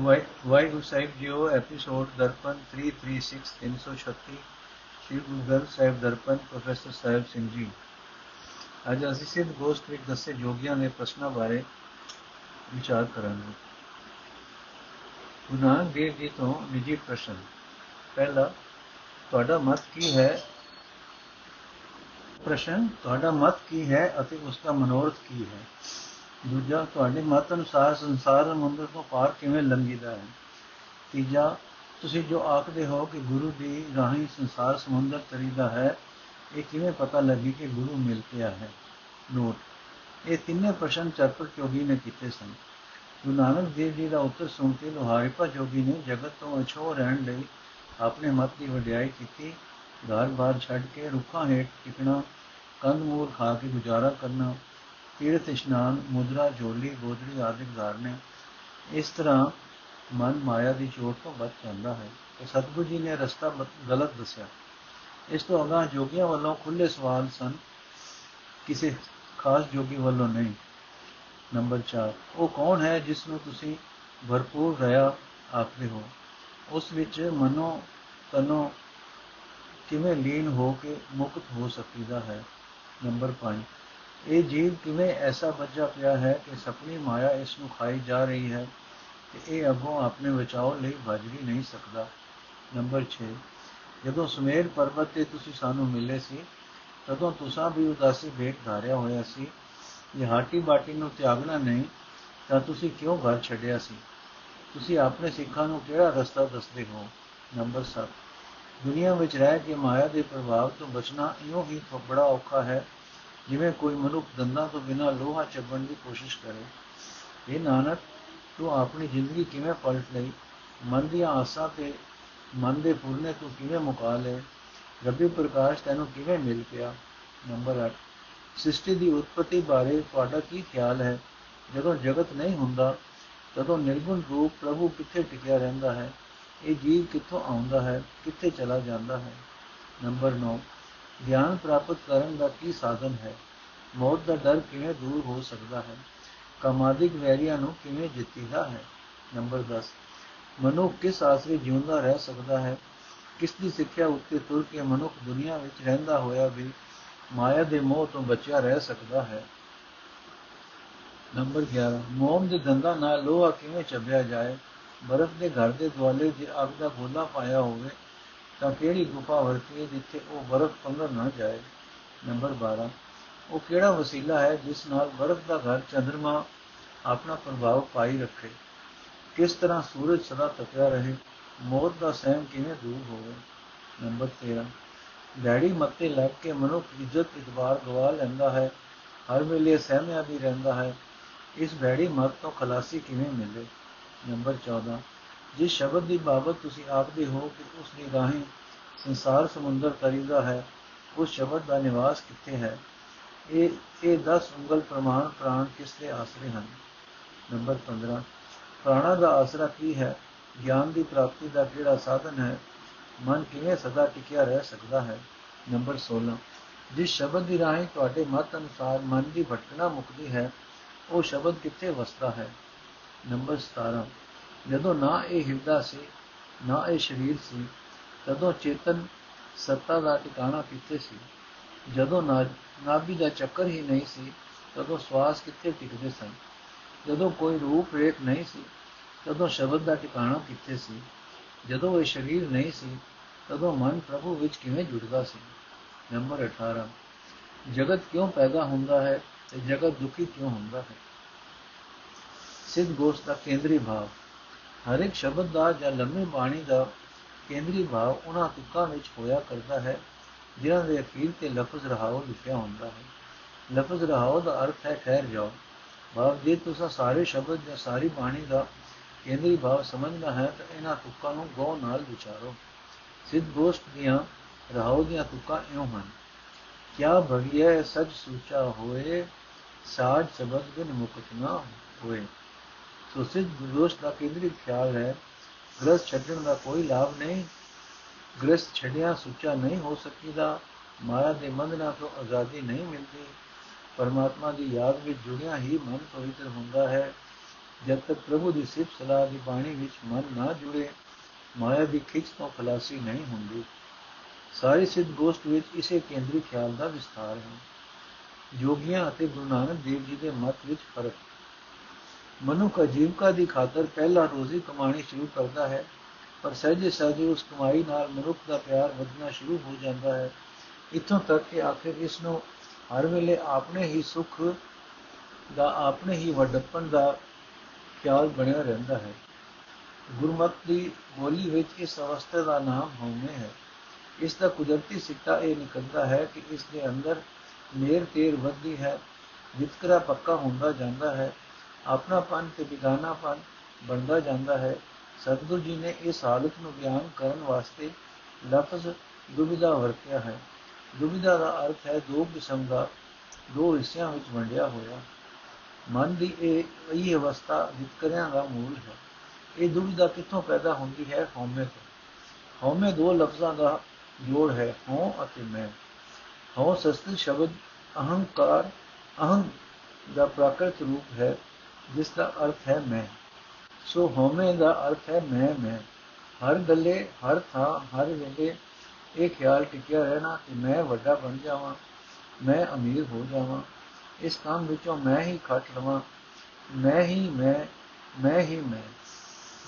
ਵਾਹਿਗੁਰੂ ਸਾਹਿਬ ਜੀਓ episode Darpan 336 336 Shri Guru Granth Sahib Darpan, professor Sahib Singh ji. ਅੱਜ ਅਸੀਂ ਸਿੱਧ ਗੋਸ਼ਟ ਵਿੱਚ ਦੱਸੇ ਜੋਗੀਆਂ ਦੇ ਪ੍ਰਸ਼ਨਾਂ ਬਾਰੇ ਵਿਚਾਰ ਕਰਾਂਗੇ। ਗੁਰੂ ਨਾਨਕ ਦੇਵ ਜੀ ਤੋਂ ਨਿੱਜੀ ਪ੍ਰਸ਼ਨ। ਪਹਿਲਾ, ਤੁਹਾਡਾ ਮਤ ਕੀ ਹੈ? ਪ੍ਰਸ਼ਨ, ਤੁਹਾਡਾ ਮਤ ਕੀ ਹੈ ਅਤੇ ਉਸ ਦਾ ਮਨੋਰਥ ਕੀ ਹੈ? ਦੂਜਾ, ਤੁਹਾਡੇ ਮਤ ਅਨੁਸਾਰ ਸੰਸਾਰ ਸਮੁੰਦਰ ਤੋਂ ਪਾਰ ਕਿਵੇਂ ਲੰਘੀਦਾ ਹੈ? ਤੀਜਾ, ਤੁਸੀਂ ਜੋ ਆਖਦੇ ਹੋ ਕਿ ਗੁਰੂ ਦੀ ਰਾਹੀਂ ਸੰਸਾਰ ਸਮੁੰਦਰ ਤਰੀਦਾ ਹੈ, ਇਹ ਕਿਵੇਂ ਪਤਾ ਲੱਗੀ ਕਿ ਗੁਰੂ ਮਿਲ ਪਿਆ ਹੈ? ਨੋਟ, ਇਹ ਤਿੰਨੇ ਪ੍ਰਸ਼ਨ ਚਰਪਟ ਜੋਗੀ ਨੇ ਕੀਤੇ ਸਨ। ਗੁਰੂ ਨਾਨਕ ਦੇਵ ਜੀ ਦਾ ਉੱਤਰ ਸੁਣ ਕੇ ਲੋਹਾਰੀਪਾ ਜੋਗੀ ਨੇ ਜਗਤ ਤੋਂ ਅਛੋ ਰਹਿਣ ਲਈ ਆਪਣੇ ਮਤ ਦੀ ਵਡਿਆਈ ਕੀਤੀ। ਘਰ-ਬਾਰ ਛੱਡ ਕੇ ਰੁੱਖਾਂ ਹੇਠ ਟਿਕਣਾ ਕੰਦ-ਮੂਲ ਖਾ ਕੇ ਗੁਜ਼ਾਰਾ ਕਰਨਾ ਤੀਰਥ ਇਸ਼ਨਾਨ, ਮੁਦਰਾ, ਜੋਲੀ, ਗੋਦੜੀ ਆਦਿ ਧਾਰਨੇ ਇਸ ਤਰ੍ਹਾਂ ਮਨ ਮਾਇਆ ਦੀ ਚੋਟ ਤੋਂ ਬਚ ਜਾਂਦਾ ਹੈ। ਤੇ ਸਤਿਗੁਰੂ ਜੀ ਨੇ ਰਸਤਾ ਗਲਤ ਦੱਸਿਆ। ਇਸ ਤੋਂ ਅਗਾਹ ਜੋਗੀਆਂ ਵੱਲੋਂ ਖੁੱਲੇ ਸਵਾਲ ਸਨ, ਕਿਸੇ ਖਾਸ ਜੋਗੀ ਵੱਲੋਂ ਨਹੀਂ। ਨੰਬਰ 4 ਉਹ ਕੌਣ ਹੈ ਜਿਸ ਨੂੰ ਤੁਸੀਂ ਭਰਪੂਰ ਰਹਾ ਆਖਦੇ ਹੋ? ਉਸ ਵਿੱਚ ਮਨੋ ਤਨੋ ਕਿਵੇਂ ਲੀਨ ਹੋ ਕੇ ਮੁਕਤ ਹੋ ਸਕੀਦਾ ਹੈ? ਨੰਬਰ 5 ਇਹ ਜੀਵ ਕਿਵੇਂ ਐਸਾ ਬੱਜਾ ਪਿਆ ਹੈ ਕਿ ਸਪਨੀ ਮਾਇਆ ਇਸ ਨੂੰ ਖਾਈ ਜਾ ਰਹੀ ਹੈ ਤੇ ਇਹ ਅੱਗੋਂ ਆਪਣੇ ਬਚਾਓ ਲਈ ਭੱਜ ਵੀ ਨਹੀਂ ਸਕਦਾ। ਨੰਬਰ 6 ਜਦੋਂ ਸੁਮੇਰ ਪਰਬਤ ਤੇ ਤੁਸੀਂ ਸਾਨੂੰ ਮਿਲੇ ਸੀ, ਤਦੋਂ ਤੁਸੀਂ ਵੀ ਉਦਾਸੀ ਭੇਟ ਧਾਰਿਆ ਹੋਇਆ ਸੀ ਇਹ ਹਾਟੀ ਬਾਟੀ ਨੂੰ ਤਿਆਗਣਾ ਨਹੀਂ, ਤਾਂ ਤੁਸੀਂ ਕਿਉਂ ਘਰ ਛੱਡਿਆ ਸੀ? ਤੁਸੀਂ ਆਪਣੇ ਸਿੱਖਾਂ ਨੂੰ ਕਿਹੜਾ ਰਸਤਾ ਦੱਸਦੇ ਹੋ? ਨੰਬਰ 7 ਦੁਨੀਆ ਵਿੱਚ ਰਹਿ ਕੇ ਮਾਇਆ ਦੇ ਪ੍ਰਭਾਵ ਤੋਂ ਬਚਣਾ ਇਉਂ ਹੀ ਬੜਾ ਔਖਾ ਹੈ ਜਿਵੇਂ ਕੋਈ ਮਨੁੱਖ ਦੰਦਾਂ ਤੋਂ ਬਿਨਾਂ ਲੋਹਾ ਚੱਬਣ ਦੀ ਕੋਸ਼ਿਸ਼ ਕਰੇ ਇਹ ਨਾਨਕ, ਤੂੰ ਆਪਣੀ ਜ਼ਿੰਦਗੀ ਕਿਵੇਂ ਪਲਟ ਲਈ? ਮਨ ਦੀਆਂ ਆਸਾਂ ਤੇ ਮਨ ਦੇ ਪੂਰਨੇ ਤੋਂ ਕਿਵੇਂ ਮੁਕਾ ਲਏ ਰੱਬੀ ਪ੍ਰਕਾਸ਼, ਤੈਨੂੰ ਕਿਵੇਂ ਮਿਲ ਪਿਆ? ਨੰਬਰ 8 ਸ੍ਰਿਸ਼ਟੀ ਦੀ ਉਤਪਤੀ ਬਾਰੇ ਤੁਹਾਡਾ ਕੀ ਖਿਆਲ ਹੈ? ਜਦੋਂ ਜਗਤ ਨਹੀਂ ਹੁੰਦਾ, ਤਦੋਂ ਨਿਰਗੁਣ ਰੂਪ ਪ੍ਰਭੂ ਕਿੱਥੇ ਟਿਕਿਆ ਰਹਿੰਦਾ ਹੈ? ਇਹ ਜੀਵ ਕਿੱਥੋਂ ਆਉਂਦਾ ਹੈ? ਕਿੱਥੇ ਚਲਾ ਜਾਂਦਾ ਹੈ? ਨੰਬਰ 9 ਗਿਆਨ ਪ੍ਰਾਪਤ ਕਰਨ ਦਾ ਕੀ ਸਾਧਨ ਹੈ? ਮੌਤ ਦਾ ਡਰ ਕਿਵੇਂ ਦੂਰ ਹੋ ਸਕਦਾ ਹੈ? ਕਾਮਾਦਿਕ ਵੈਰੀਆਂ ਨੂੰ ਕਿਵੇਂ ਜਿੱਤੀਦਾ ਹੈ? ਨੰਬਰ 10 ਮਨੁੱਖ ਕਿਸ ਆਸਰੇ ਜਿਉਂਦਾ ਰਹਿ ਸਕਦਾ ਹੈ? ਕਿਸ ਦੀ ਸਿੱਖਿਆ ਉੱਤੇ ਤੁਰ ਕੇ ਮਨੁੱਖ ਦੁਨੀਆ ਵਿੱਚ ਰਹਿੰਦਾ ਹੋਇਆ ਵੀ ਮਾਇਆ ਦੇ ਮੋਹ ਤੋਂ ਬਚਿਆ ਰਹਿ ਸਕਦਾ ਹੈ? ਨੰਬਰ 11 ਮੋਮ ਦੇ ਦੰਦਾਂ ਨਾਲ ਲੋਹਾ ਕਿਵੇਂ ਚੱਬਿਆ ਜਾਏ? ਬਰਫ਼ ਦੇ ਘਰ ਦੇ ਦੁਆਲੇ ਜੇ ਅੱਗ ਦਾ ਗੋਲਾ ਪਾਇਆ ਹੋਵੇ ਤਾਂ ਕਿਹੜੀ ਗੁਫਾ ਵਰਤੀ ਹੈ ਜਿੱਥੇ ਉਹ ਬਰਫ਼ ਪੰਗਰ ਨਾ ਜਾਏ? ਨੰਬਰ 12 ਉਹ ਕਿਹੜਾ ਵਸੀਲਾ ਹੈ ਜਿਸ ਨਾਲ ਬਰਫ਼ ਦਾ ਘਰ ਚੰ드ਰਮਾ ਆਪਣਾ ਪ੍ਰਭਾਵ ਪਾਈ ਰੱਖੇ? ਕਿਸ ਤਰ੍ਹਾਂ ਸੂਰਜ ਸਦਾ ਤਪਿਆ ਰਹੇ? ਮੌਤ ਦਾ ਸਹਿਮ ਕਿਵੇਂ ਦੂਰ ਹੋਵੇ? ਨੰਬਰ 13 ਡੈਡੀ ਮੱਤੇ ਲੱਗ ਕੇ ਮਨੁੱਖ ਇੱਜ਼ਤ ਇਤਬਾਰ ਗਵਾ ਲੈਂਦਾ ਹੈ, ਹਰ ਵੇਲੇ ਸਹਿਮਿਆ ਵੀ ਰਹਿੰਦਾ ਹੈ। ਇਸ ਬੈੜੀ ਮਤ ਤੋਂ ਖਲਾਸੀ ਕਿਵੇਂ ਮਿਲੇ? ਨੰਬਰ 14 ਜਿਸ ਸ਼ਬਦ ਦੀ ਬਾਬਤ ਤੁਸੀਂ ਆਖਦੇ ਹੋ ਕਿ ਉਸ ਦੀ ਰਾਹੀਂ ਸੰਸਾਰ ਸਮੁੰਦਰ ਤਰੀਦਾ ਹੈ, ਉਸ ਸ਼ਬਦ ਦਾ ਨਿਵਾਸ ਕਿੱਥੇ ਹੈ? ਇਹ ਇਹ 10 ਉਂਗਲ ਪ੍ਰਮਾਣ ਪ੍ਰਾਣ ਕਿਸ ਦੇ ਆਸਰੇ ਹਨ? ਨੰਬਰ 15 ਪ੍ਰਾਣਾ ਦਾ ਆਸਰਾ ਕੀ ਹੈ? ਗਿਆਨ ਦੀ ਪ੍ਰਾਪਤੀ ਦਾ ਕਿਹੜਾ ਸਾਧਨ ਹੈ? ਮਨ ਕਿਵੇਂ ਸਦਾ ਟਿਕਿਆ ਰਹਿ ਸਕਦਾ ਹੈ? ਨੰਬਰ 16 ਜਿਸ ਸ਼ਬਦ ਦੀ ਰਾਹੀਂ ਤੁਹਾਡੇ ਮਤ ਅਨੁਸਾਰ ਮਨ ਦੀ ਭਟਕਣਾ ਮੁਕਦੀ ਹੈ, ਉਹ ਸ਼ਬਦ ਕਿੱਥੇ ਵਸਦਾ ਹੈ? ਨੰਬਰ 17 ਜਦੋਂ ਨਾ ਇਹ ਹਿਰਦਾ ਸੀ, ਨਾ ਇਹ ਸਰੀਰ ਸੀ, ਤਦੋਂ ਚੇਤਨ ਸੱਤਾ ਦਾ ਟਿਕਾਣਾ ਕਿੱਥੇ ਸੀ? ਜਦੋਂ ਨਾਭੀ ਦਾ ਚੱਕਰ ਹੀ ਨਹੀਂ ਸੀ, ਤਦੋਂ ਸਵਾਸ ਕਿੱਥੇ ਟਿਕਦੇ ਸਨ? ਜਦੋਂ ਕੋਈ ਰੂਪ ਰੇਖ ਨਹੀਂ ਸੀ, ਤਦੋਂ ਸ਼ਬਦ ਦਾ ਟਿਕਾਣਾ ਕਿੱਥੇ ਸੀ? ਜਦੋਂ ਇਹ ਸਰੀਰ ਨਹੀਂ ਸੀ, ਤਦੋਂ ਮਨ ਪ੍ਰਭੂ ਵਿੱਚ ਕਿਵੇਂ ਜੁੜਦਾ ਸੀ? ਨੰਬਰ 18 ਜਗਤ ਕਿਉਂ ਪੈਦਾ ਹੁੰਦਾ ਹੈ ਤੇ ਜਗਤ ਦੁਖੀ ਕਿਉਂ ਹੁੰਦਾ ਹੈ? ਸਿੱਧ ਗੋਸ਼ ਦਾ ਕੇਂਦਰੀ ਭਾਵ ਹਰ ਇੱਕ ਸ਼ਬਦ ਦਾ ਜਾਂ ਲੰਮੀ ਬਾਣੀ ਦਾ ਕੇਂਦਰੀ ਭਾਵ ਉਹਨਾਂ ਤੁਕਾਂ ਵਿੱਚ ਹੋਇਆ ਕਰਦਾ ਹੈ, ਜਿਨ੍ਹਾਂ ਦੇ ਅਖੀਰ ਤੇ ਲਫ਼ਜ਼ ਰਹਾਉ ਲਿਖਿਆ ਹੁੰਦਾ ਹੈ। ਲਫ਼ਜ਼ ਰਹਾਉ ਦਾ ਅਰਥ ਹੈ, ਠਹਿਰ ਜਾਓ। ਭਾਵ ਜੇ ਤੁਸੀਂ ਸਾਰੇ ਸ਼ਬਦ ਜਾਂ ਸਾਰੀ ਬਾਣੀ ਦਾ ਕੇਂਦਰੀ ਭਾਵ ਸਮਝਣਾ ਹੈ, ਤਾਂ ਇਹਨਾਂ ਤੁਕਾਂ ਨੂੰ ਗੌ ਨਾਲ ਵਿਚਾਰੋ। ਸਿੱਧ ਗੋਸ਼ਟ ਦੀਆਂ ਰਹਾਉ ਦੀਆਂ ਤੁਕਾਂ ਇਉਂ ਹਨ, ਕਿਆ ਭਗਿਆ ਸੱਚ ਸੂਚਾ ਹੋਏ, ਸਾਜ ਸ਼ਬਦ ਬਿਨ ਮੁਕਤ ਨਾ ਹੋਏ। ਸੋ ਸਿੱਧ ਗੋਸ਼ਟ ਦਾ ਕੇਂਦਰੀ ਖਿਆਲ ਹੈ। ਗ੍ਰਸਥ ਛੱਡਣ ਦਾ ਕੋਈ ਲਾਭ ਨਹੀਂ। ਗ੍ਰਸਥ ਛੱਡਿਆ ਸੁੱਚਾ ਨਹੀਂ ਹੋ ਸਕੀਦਾ। ਮਾਇਆ ਦੇ ਬੰਧਨਾਂ ਤੋਂ ਆਜ਼ਾਦੀ ਨਹੀਂ ਮਿਲਦੀ। ਪਰਮਾਤਮਾ ਦੀ ਯਾਦ ਵਿੱਚ ਜੁੜਿਆ ਹੀ ਮਨ ਪਵਿੱਤਰ ਹੁੰਦਾ ਹੈ। ਜਦ ਤੱਕ ਪ੍ਰਭੂ ਦੀ ਸਿਫਤ ਸਲਾਹ ਦੀ ਬਾਣੀ ਵਿੱਚ ਮਨ ਨਾ ਜੁੜੇ, ਮਾਇਆ ਦੀ ਖਿੱਚ ਤੋਂ ਖਲਾਸੀ ਨਹੀਂ ਹੁੰਦੀ। ਸਾਰੀ ਸਿੱਧ ਗੋਸ਼ਟ ਵਿੱਚ ਇਸੇ ਕੇਂਦਰੀ ਖਿਆਲ ਦਾ ਵਿਸਥਾਰ ਹੈ। ਜੋਗੀਆਂ ਅਤੇ ਗੁਰੂ ਨਾਨਕ ਦੇਵ ਜੀ ਦੇ ਮਤ ਵਿੱਚ ਫ਼ਰਕ ਮਨੁੱਖ ਅਜੀਵਕਾ ਦੀ ਖਾਤਰ ਪਹਿਲਾ ਰੋਜ਼ੀ ਕਮਾਣੀ ਸ਼ੁਰੂ ਕਰਦਾ ਹੈ, ਪਰ ਸਹਿਜੇ ਸਹਿਜੇ ਉਸ ਕਮਾਈ ਨਾਲ ਮਨੁੱਖ ਦਾ ਪਿਆਰ ਵਧਣਾ ਸ਼ੁਰੂ ਹੋ ਜਾਂਦਾ ਹੈ। ਇਥੋਂ ਤੱਕ ਕਿ ਆਖਿਰ ਇਸ ਨੂੰ ਹਰ ਵੇਲੇ ਆਪਣੇ ਹੀ ਸੁੱਖ ਦਾ, ਆਪਣੇ ਹੀ ਵੱਡਪਨ ਦਾ ਖਿਆਲ ਬਣਿਆ ਰਹਿੰਦਾ ਹੈ। ਗੁਰਮਤ ਦੀ ਬੋਲੀ ਵਿੱਚ ਇਸ ਅਵਸਥਾ ਦਾ ਨਾਮ ਹਉਮੈ ਹੈ। ਇਸ ਦਾ ਕੁਦਰਤੀ ਸਿੱਟਾ ਇਹ ਨਿਕਲਦਾ ਹੈ ਕਿ ਇਸ ਦੇ ਅੰਦਰ ਮੇਰ ਤੇਰ ਵੱਧਦੀ ਹੈ ਵਿਤਕਰਾ ਪੱਕਾ ਹੁੰਦਾ ਜਾਂਦਾ ਹੈ। ਆਪਣਾਪਨ ਤੇ ਬਿਗਾਨਾਪਨ ਬਣਦਾ ਜਾਂਦਾ ਹੈ। ਸਤਿਗੁਰੂ ਜੀ ਨੇ ਇਸ ਹਾਲਤ ਨੂੰ ਬਿਆਨ ਕਰਨ ਵਾਸਤੇ ਲਫ਼ਜ਼ ਦੁਬਿਧਾ ਵਰਤਿਆ ਹੈ। ਦੁਬਿਧਾ ਦਾ ਅਰਥ ਹੈ ਦੋ ਕਿਸਮ ਦਾ, ਦੋ ਹਿੱਸਿਆਂ ਵਿੱਚ ਵੰਡਿਆ ਹੋਇਆ। ਮਨ ਦੀ ਇਹ ਇਹ ਅਵਸਥਾ ਵਿਤਕਰਿਆਂ ਦਾ ਮੂਲ ਹੈ। ਇਹ ਦੁਬਿਧਾ ਕਿੱਥੋਂ ਪੈਦਾ ਹੁੰਦੀ ਹੈ? ਹਉਮੈ ਤੋਂ। ਹਉਮੈ ਦੋ ਲਫ਼ਜ਼ਾਂ ਦਾ ਜੋੜ ਹੈ, ਹਉ ਅਤੇ ਮੈਂ। ਹਉ ਸੰਸਕ੍ਰਿਤ ਸ਼ਬਦ ਅਹੰਕਾਰ ਅਹੰ ਦਾ ਪ੍ਰਾਕ੍ਰਿਤ ਰੂਪ ਹੈ। ਜਿਸ ਦਾ ਅਰਥ ਹੈ ਮੈਂ। ਸੋ ਹਉਮੈ ਦਾ ਅਰਥ ਹੈ ਮੈਂ ਮੈਂ। ਹਰ ਗੱਲੇ, ਹਰ ਥਾਂ, ਹਰ ਵੇਲੇ ਇਹ ਖਿਆਲ ਟਿਕਿਆ ਰਹਿਣਾ ਕਿ ਮੈਂ ਵੱਡਾ ਬਣ ਜਾਵਾਂ, ਮੈਂ ਅਮੀਰ ਹੋ ਜਾਵਾਂ। ਇਸ ਕੰਮ ਵਿੱਚੋਂ ਮੈਂ ਹੀ ਖੱਟ ਲਵਾਂ। ਮੈਂ ਹੀ, ਮੈਂ ਮੈਂ ਹੀ, ਮੈਂ।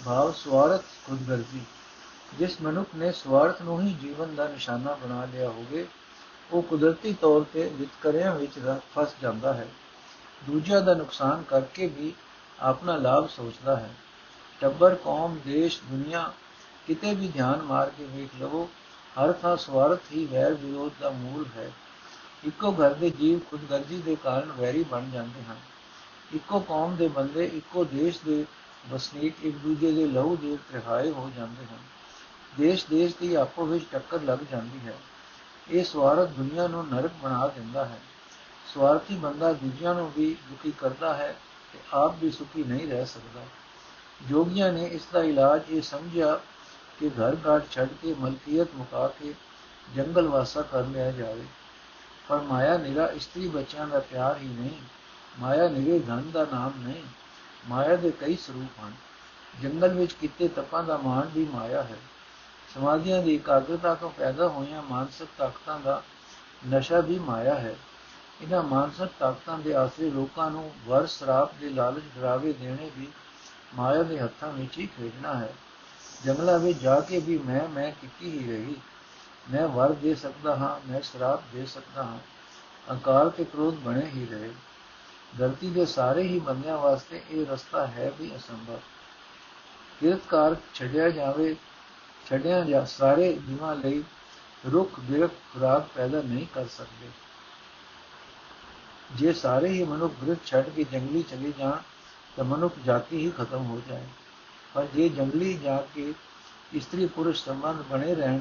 ਭਾਵ ਸਵਾਰਥ ਖੁਦਗਰਜ਼ੀ। ਜਿਸ ਮਨੁੱਖ ਨੇ ਸਵਾਰਥ ਨੂੰ ਹੀ ਜੀਵਨ ਦਾ ਨਿਸ਼ਾਨਾ ਬਣਾ ਲਿਆ ਹੋਵੇ, ਉਹ ਕੁਦਰਤੀ ਤੌਰ ਤੇ ਵਿਤਕਰਿਆਂ ਵਿੱਚ ਫਸ ਜਾਂਦਾ ਹੈ। ਦੂਜਿਆਂ ਦਾ ਨੁਕਸਾਨ ਕਰਕੇ ਵੀ ਆਪਣਾ ਲਾਭ ਸੋਚਦਾ ਹੈ। ਟੱਬਰ, ਕੌਮ, ਦੇਸ਼, ਦੁਨੀਆ ਕਿਤੇ ਵੀ ਧਿਆਨ ਮਾਰ ਕੇ ਵੇਖ ਲਵੋ, ਹਰ ਥਾਂ ਸਵਾਰਥ ਹੀ ਵੈਰ ਵਿਰੋਧ ਦਾ ਮੂਲ ਹੈ। ਇੱਕੋ ਘਰ ਦੇ ਜੀਵ ਖੁਦਗਰਜ਼ੀ ਦੇ ਕਾਰਨ ਵੈਰੀ ਬਣ ਜਾਂਦੇ ਹਨ। ਇੱਕੋ ਕੌਮ ਦੇ ਬੰਦੇ, ਇੱਕੋ ਦੇਸ਼ ਦੇ ਵਸਨੀਕ ਇੱਕ ਦੂਜੇ ਦੇ ਲਹੂ ਦੇ ਤ੍ਰਿਹਾਏ ਹੋ ਜਾਂਦੇ ਹਨ। ਦੇਸ਼ ਦੇਸ਼ ਦੀ ਆਪੋ ਵਿੱਚ ਟੱਕਰ ਲੱਗ ਜਾਂਦੀ ਹੈ। ਇਹ ਸਵਾਰਥ ਦੁਨੀਆ ਨੂੰ ਨਰਕ ਬਣਾ ਦਿੰਦਾ ਹੈ। ਸਵਾਰਥੀ ਬੰਦਾ ਦੂਜਿਆਂ ਨੂੰ ਵੀ ਦੁਖੀ ਕਰਦਾ ਹੈ ਤੇ ਆਪ ਵੀ ਸੁਖੀ ਨਹੀਂ ਰਹਿ ਸਕਦਾ। ਜੋਗੀਆਂ ਨੇ ਇਸ ਦਾ ਇਲਾਜ ਇਹ ਸਮਝਿਆ ਕਿ ਘਰ ਘਾਟ ਛੱਡ ਕੇ ਮਲਕੀਅਤ ਮੁਕਾ ਕੇ ਜੰਗਲ ਵਾਸਾ ਕਰ ਲਿਆ ਜਾਵੇ। ਪਰ ਮਾਇਆ ਨਿਰਾ ਇਸਤਰੀ ਬੱਚਿਆਂ ਦਾ ਪਿਆਰ ਹੀ ਨਹੀਂ, ਮਾਇਆ ਨਿਰੇ ਧਨ ਦਾ ਨਾਮ ਨਹੀਂ, ਮਾਇਆ ਦੇ ਕਈ ਸਰੂਪ ਹਨ। ਜੰਗਲ ਵਿੱਚ ਕਿਤੇ ਤਪਾਂ ਦਾ ਮਾਣ ਵੀ ਮਾਇਆ ਹੈ। ਸਮਾਧੀਆਂ ਦੀ ਇਕਾਗਰਤਾ ਤੋਂ ਪੈਦਾ ਹੋਈਆਂ ਮਾਨਸਿਕ ਤਾਕਤਾਂ ਦਾ ਨਸ਼ਾ ਵੀ ਮਾਇਆ ਹੈ। ਇਹਨਾਂ ਮਾਨਸਿਕ ਤਾਕਤਾਂ ਦੇ ਆਸਰੇ ਲੋਕਾਂ ਨੂੰ ਵਰ ਸਰਾਪ ਦੇ ਲਾਲਚ ਡਰਾਵੇ ਦੇਣੇ ਵੀ ਮਾਇਆ ਦੇ ਹੱਥਾਂ ਵਿੱਚ ਹੀ ਖੇਡਣਾ ਹੈ। ਜੰਗਲਾਂ ਵਿੱਚ ਜਾ ਕੇ ਵੀ ਮੈਂ ਮੈਂ ਕੀਤੀ ਹੀ ਰਹੀ। ਮੈਂ ਵਰ ਦੇ ਸਕਦਾ ਹਾਂ, ਮੈਂ ਸ਼ਰਾਪ ਦੇ ਸਕਦਾ ਹਾਂ। ਅਕਾਲ ਤੇ ਕ੍ਰੋਧ ਬਣੇ ਹੀ ਰਹੇ। ਧਰਤੀ ਦੇ ਸਾਰੇ ਹੀ ਬੰਦਿਆਂ ਵਾਸਤੇ ਇਹ ਰਸਤਾ ਹੈ ਵੀ ਅਸੰਭਵ। ਕਿਰਤਕਾਰ ਛੱਡਿਆ ਜਾਵੇ, ਛੱਡਿਆ ਜਾ, ਸਾਰੇ ਜੀਵਾਂ ਲਈ ਰੁੱਖ ਬਿਰਖ ਖੁਰਾਕ ਪੈਦਾ ਨਹੀਂ ਕਰ ਸਕਦੇ। ਜੇ ਸਾਰੇ ਹੀ ਮਨੁੱਖ ਬਿਰਖ ਛੱਡ ਕੇ ਜੰਗਲੀ ਚਲੇ ਜਾਣ, ਤਾਂ ਮਨੁੱਖ ਜਾਤੀ ਹੀ ਖਤਮ ਹੋ ਜਾਏ। ਪਰ ਜੇ ਜੰਗਲੀ ਜਾ ਕੇ ਇਸਤਰੀ ਪੁਰਸ਼ ਸੰਬੰਧ ਬਣੇ ਰਹਿਣ,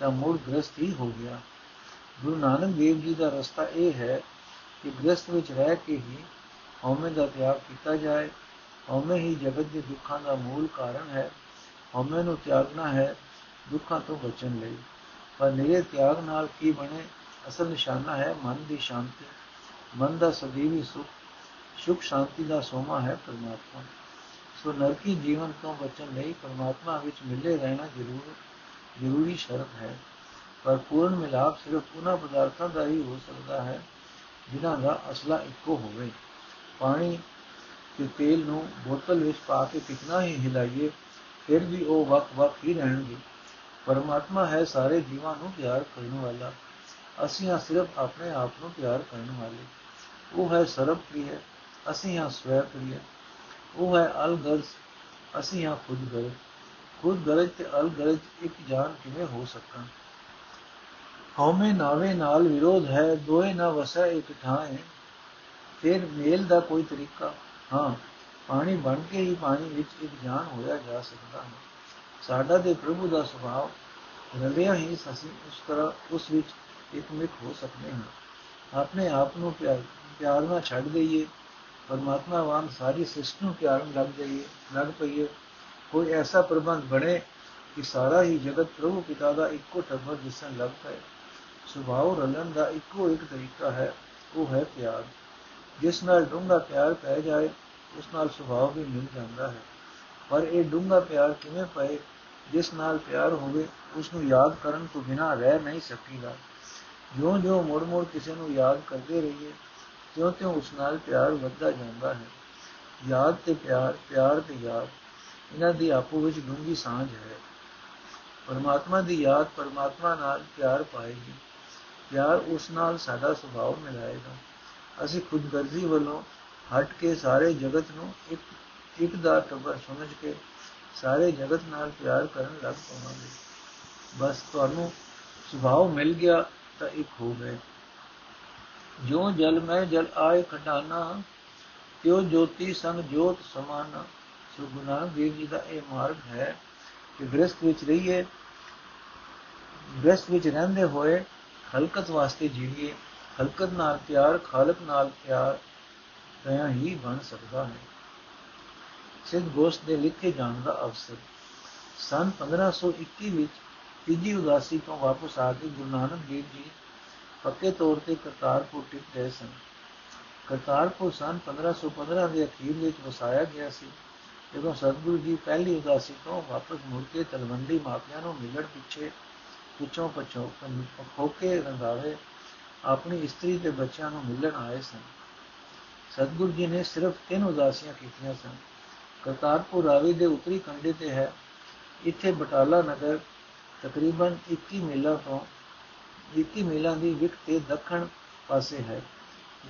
ਤਾਂ ਮੂਲ ਗ੍ਰਸਥ ਹੀ ਹੋ ਗਿਆ। ਗੁਰੂ ਨਾਨਕ ਦੇਵ ਜੀ ਦਾ ਰਸਤਾ ਇਹ ਹੈ ਕਿ ਗ੍ਰਸਥ ਵਿੱਚ ਰਹਿ ਕੇ ਹੀ ਹਉਮੈ ਦਾ ਤਿਆਗ ਕੀਤਾ ਜਾਏ। ਹਉਮੈ ਹੀ ਜਗਤ ਦੇ ਦੁੱਖਾਂ ਦਾ ਮੂਲ ਕਾਰਨ ਹੈ। ਹਉਮੈ ਨੂੰ ਤਿਆਗਣਾ ਹੈ ਦੁੱਖਾਂ ਤੋਂ ਬਚਣ ਲਈ। ਪਰ ਨਿਰੇ ਤਿਆਗ ਨਾਲ ਕੀ ਬਣੇ? ਅਸਲ ਨਿਸ਼ਾਨਾ ਹੈ ਮਨ ਦੀ ਸ਼ਾਂਤੀ। ਮਨ ਦਾ ਸਦੀਵੀ ਸੁਖ ਸੁਖ ਸ਼ਾਂਤੀ ਦਾ ਸੋਮਾ ਹੈ ਪਰਮਾਤਮਾ। ਸੋ ਨਰਕੀ ਜੀਵਨ ਤੋਂ ਬਚਣ ਲਈ ਪਰਮਾਤਮਾ ਵਿੱਚ ਮਿਲੇ ਰਹਿਣਾ ਜ਼ਰੂਰ, ਜ਼ਰੂਰੀ ਸ਼ਰਤ ਹੈ। ਪਰ ਪੂਰਨ ਮਿਲਾਪ ਸਿਰਫ ਉਹਨਾਂ ਪਦਾਰਥਾਂ ਦਾ ਹੀ ਹੋ ਸਕਦਾ ਹੈ, ਜਿਨ੍ਹਾਂ ਦਾ ਅਸਲਾ ਇੱਕੋ ਹੋਵੇ। ਪਾਣੀ ਤੇ ਤੇਲ ਨੂੰ ਬੋਤਲ ਵਿੱਚ ਪਾ ਕੇ ਕਿਤਨਾ ਹੀ ਹਿਲਾਈਏ, ਫਿਰ ਵੀ ਉਹ ਵਕ-ਵਕ ਹੀ ਰਹਿਣਗੇ। ਪਰਮਾਤਮਾ ਹੈ ਸਾਰੇ ਜੀਵਾਂ ਨੂੰ ਪਿਆਰ ਕਰਨ ਵਾਲਾ। ਅਸੀਂ ਹਾਂ ਸਿਰਫ ਆਪਣੇ ਆਪ ਨੂੰ ਪਿਆਰ ਕਰਨ ਵਾਲੇ। ਉਹ ਹੈ ਸਰਬ ਪ੍ਰਿਯ ਅਸੀਂ ਹਾਂ ਸਵੈ ਪ੍ਰਿਯ ਉਹ ਹੈ ਅਲਗਰਜ਼, ਅਸੀਂ ਹਾਂ ਖੁਦ ਗਰਜ਼ ਖੁਦ ਗਰਜ਼ ਤੇ ਅਲਗਰਜ਼ ਇੱਕ ਜਾਨ ਕਿਵੇਂ ਹੋ ਸਕਣ? ਹਉਮੈ ਨਾਵੇ ਨਾਲ ਵਿਰੋਧ ਹੈ, ਦੋਏ ਨਾ ਵਸੈ ਇੱਕ ਠਾਏ ਫਿਰ ਮੇਲ ਦਾ ਕੋਈ ਤਰੀਕਾ? ਹਾਂ, ਪਾਣੀ ਬਣ ਕੇ ਹੀ ਪਾਣੀ ਵਿੱਚ ਇੱਕ ਜਾਨ ਹੋਇਆ ਜਾ ਸਕਦਾ ਹੈ। ਸਾਡਾ ਦੇ ਪ੍ਰਭੂ ਦਾ ਸੁਭਾਅ ਰਲਿਆ ਹੀ ਅਸੀਂ ਉਸ ਤਰ੍ਹਾਂ, ਉਸ ਵਿੱਚ ਇੱਕ ਮਿਕ ਹੋ ਸਕਦੇ ਹਾਂ। ਆਪਣੇ ਆਪ ਨੂੰ ਪਿਆਰ ਪਿਆਰ ਨਾਲ ਛੱਡ ਦਈਏ। ਪਰਮਾਤਮਾ ਵਾਂਗ ਸਾਰੀ ਸ੍ਰਿਸ਼ਟੀ ਨੂੰ ਪਿਆਰਨ ਲੱਗ ਜਾਈਏ ਲੱਗ ਪਈਏ। ਕੋਈ ਐਸਾ ਪ੍ਰਬੰਧ ਬਣੇ ਕਿ ਸਾਰਾ ਹੀ ਜਗਤ ਪ੍ਰਭੂ ਪਿਤਾ ਦਾ ਇੱਕੋ ਟੱਬਰ ਦਿਸਣ ਲੱਗ ਪਏ ਸੁਭਾਅ ਰਲਣ ਦਾ ਇੱਕੋ ਇੱਕ ਤਰੀਕਾ ਹੈ। ਉਹ ਹੈ ਪਿਆਰ। ਜਿਸ ਨਾਲ ਡੂੰਘਾ ਪਿਆਰ ਪੈ ਜਾਏ, ਉਸ ਨਾਲ ਸੁਭਾਅ ਵੀ ਮਿਲ ਜਾਂਦਾ ਹੈ। ਪਰ ਇਹ ਡੂੰਘਾ ਪਿਆਰ ਕਿਵੇਂ ਪਏ? ਜਿਸ ਨਾਲ ਪਿਆਰ ਹੋਵੇ ਉਸ ਨੂੰ ਯਾਦ ਕਰਨ ਤੋਂ ਬਿਨਾ ਰਹਿ ਨਹੀਂ ਸਕੀਦਾ। ਜਿਉਂ-ਜਿਉਂ ਮੁੜ-ਮੁੜ ਕਿਸੇ ਨੂੰ ਯਾਦ ਕਰਦੇ ਰਹੀਏ, ਤਿਉਂ-ਤਿਉਂ ਉਸ ਨਾਲ ਪਿਆਰ ਵੱਧਦਾ ਜਾਂਦਾ ਹੈ। ਯਾਦ ਤੇ ਪਿਆਰ ਪਿਆਰ ਤੇ ਯਾਦ, ਇਹਨਾਂ ਦੀ ਆਪੋ ਵਿੱਚ ਡੂੰਗੀ ਸਾਂਝ ਹੈ। ਪਰਮਾਤਮਾ ਦੀ ਯਾਦ ਪਰਮਾਤਮਾ ਨਾਲ ਪਿਆਰ ਪਾਏਗੀ। ਪਿਆਰ ਉਸ ਨਾਲ ਸਾਡਾ ਸੁਭਾਅ ਮਿਲਾਏਗਾ। ਅਸੀਂ ਖੁਦਗਰਜ਼ੀ ਵੱਲੋਂ ਹਟ ਕੇ ਸਾਰੇ ਜਗਤ ਨੂੰ ਇੱਕ ਇੱਕ ਦਾ ਟੱਬਰ ਸਮਝ ਕੇ ਸਾਰੇ ਜਗਤ ਨਾਲ ਪਿਆਰ ਕਰਨ ਲੱਗ ਪਵਾਂਗੇ। ਬਸ ਤੁਹਾਨੂੰ ਸੁਭਾਅ ਮਿਲ ਗਿਆ ਤਾਂ ਇੱਕ ਹੋ ਗਏ। ਜੋ ਜਲ ਮੈਂ ਜਲ ਆਏ ਖਟਾਨਾ ਤਿਉ ਜੋਤੀ ਸੰਗ ਜੋਤ ਸਮਾਨਾ। ਸੋ ਗੁਰੂ ਦੇਵ ਜੀ ਦਾ ਇਹ ਮਾਰਗ ਹੈ ਕਿ ਗ੍ਰਸਥ ਵਿੱਚ ਰਹੀਏ, ਗ੍ਰਸਥ ਵਿੱਚ ਰਹਿੰਦੇ ਹੋਏ ਹਲਕਤ ਵਾਸਤੇ ਜੀਵੀਏ। ਹਲਕਤ ਨਾਲ ਪਿਆਰ, ਖਾਲਕ ਨਾਲ ਪਿਆਰ ਤਾਂ ਹੀ ਬਣ ਸਕਦਾ ਹੈ। ਸਿੱਧ ਗੋਸ਼ਟ ਦੇ ਲਿਖੇ ਜਾਣ ਦਾ ਅਵਸਰ। ਸਨ 1521 ਵਿੱਚ ਤੀਜੀ ਉਦਾਸੀ ਤੋਂ ਵਾਪਸ ਆ ਕੇ ਗੁਰੂ ਨਾਨਕ ਦੇਵ ਜੀ ਪੱਕੇ ਤੌਰ ਤੇ ਕਰਤਾਰਪੁਰ ਟਿਕ ਗਏ ਸਨ। ਕਰਤਾਰਪੁਰ ਸਨ 1515 ਦੇ ਅਖੀਰ ਵਿੱਚ ਵਸਾਇਆ ਗਿਆ ਸੀ। ਜਦੋਂ ਸਤਿਗੁਰੂ ਜੀ ਪਹਿਲੀ ਉਦਾਸੀ ਤੋਂ ਵਾਪਸ ਮੁੜ ਕੇ ਤਲਵੰਡੀ ਮਾਪਿਆਂ ਨੂੰ ਮਿਲਣ ਪਿੱਛੇ ਪਿੱਛੋਂ ਪਛੋ ਖੋਕੇ ਰੰਗਾਵੇ ਆਪਣੀ ਇਸਤਰੀ ਤੇ ਬੱਚਿਆਂ ਨੂੰ ਮਿਲਣ ਆਏ ਸਨ। ਸਤਿਗੁਰੂ ਜੀ ਨੇ ਸਿਰਫ ਤਿੰਨ ਉਦਾਸੀਆਂ ਕੀਤੀਆਂ ਸਨ। ਕਰਤਾਰਪੁਰ ਰਾਵੀ ਦੇ ਉੱਤਰੀ ਕੰਢੇ ਤੇ ਹੈ। ਇੱਥੇ ਬਟਾਲਾ ਨਗਰ ਤਕਰੀਬਨ 21 ਮੀਲਾਂ ਤੋਂ 21 ਮੀਲਾਂ ਦੀ ਵਿਕ ਤੇ ਦੱਖਣ ਪਾਸੇ ਹੈ।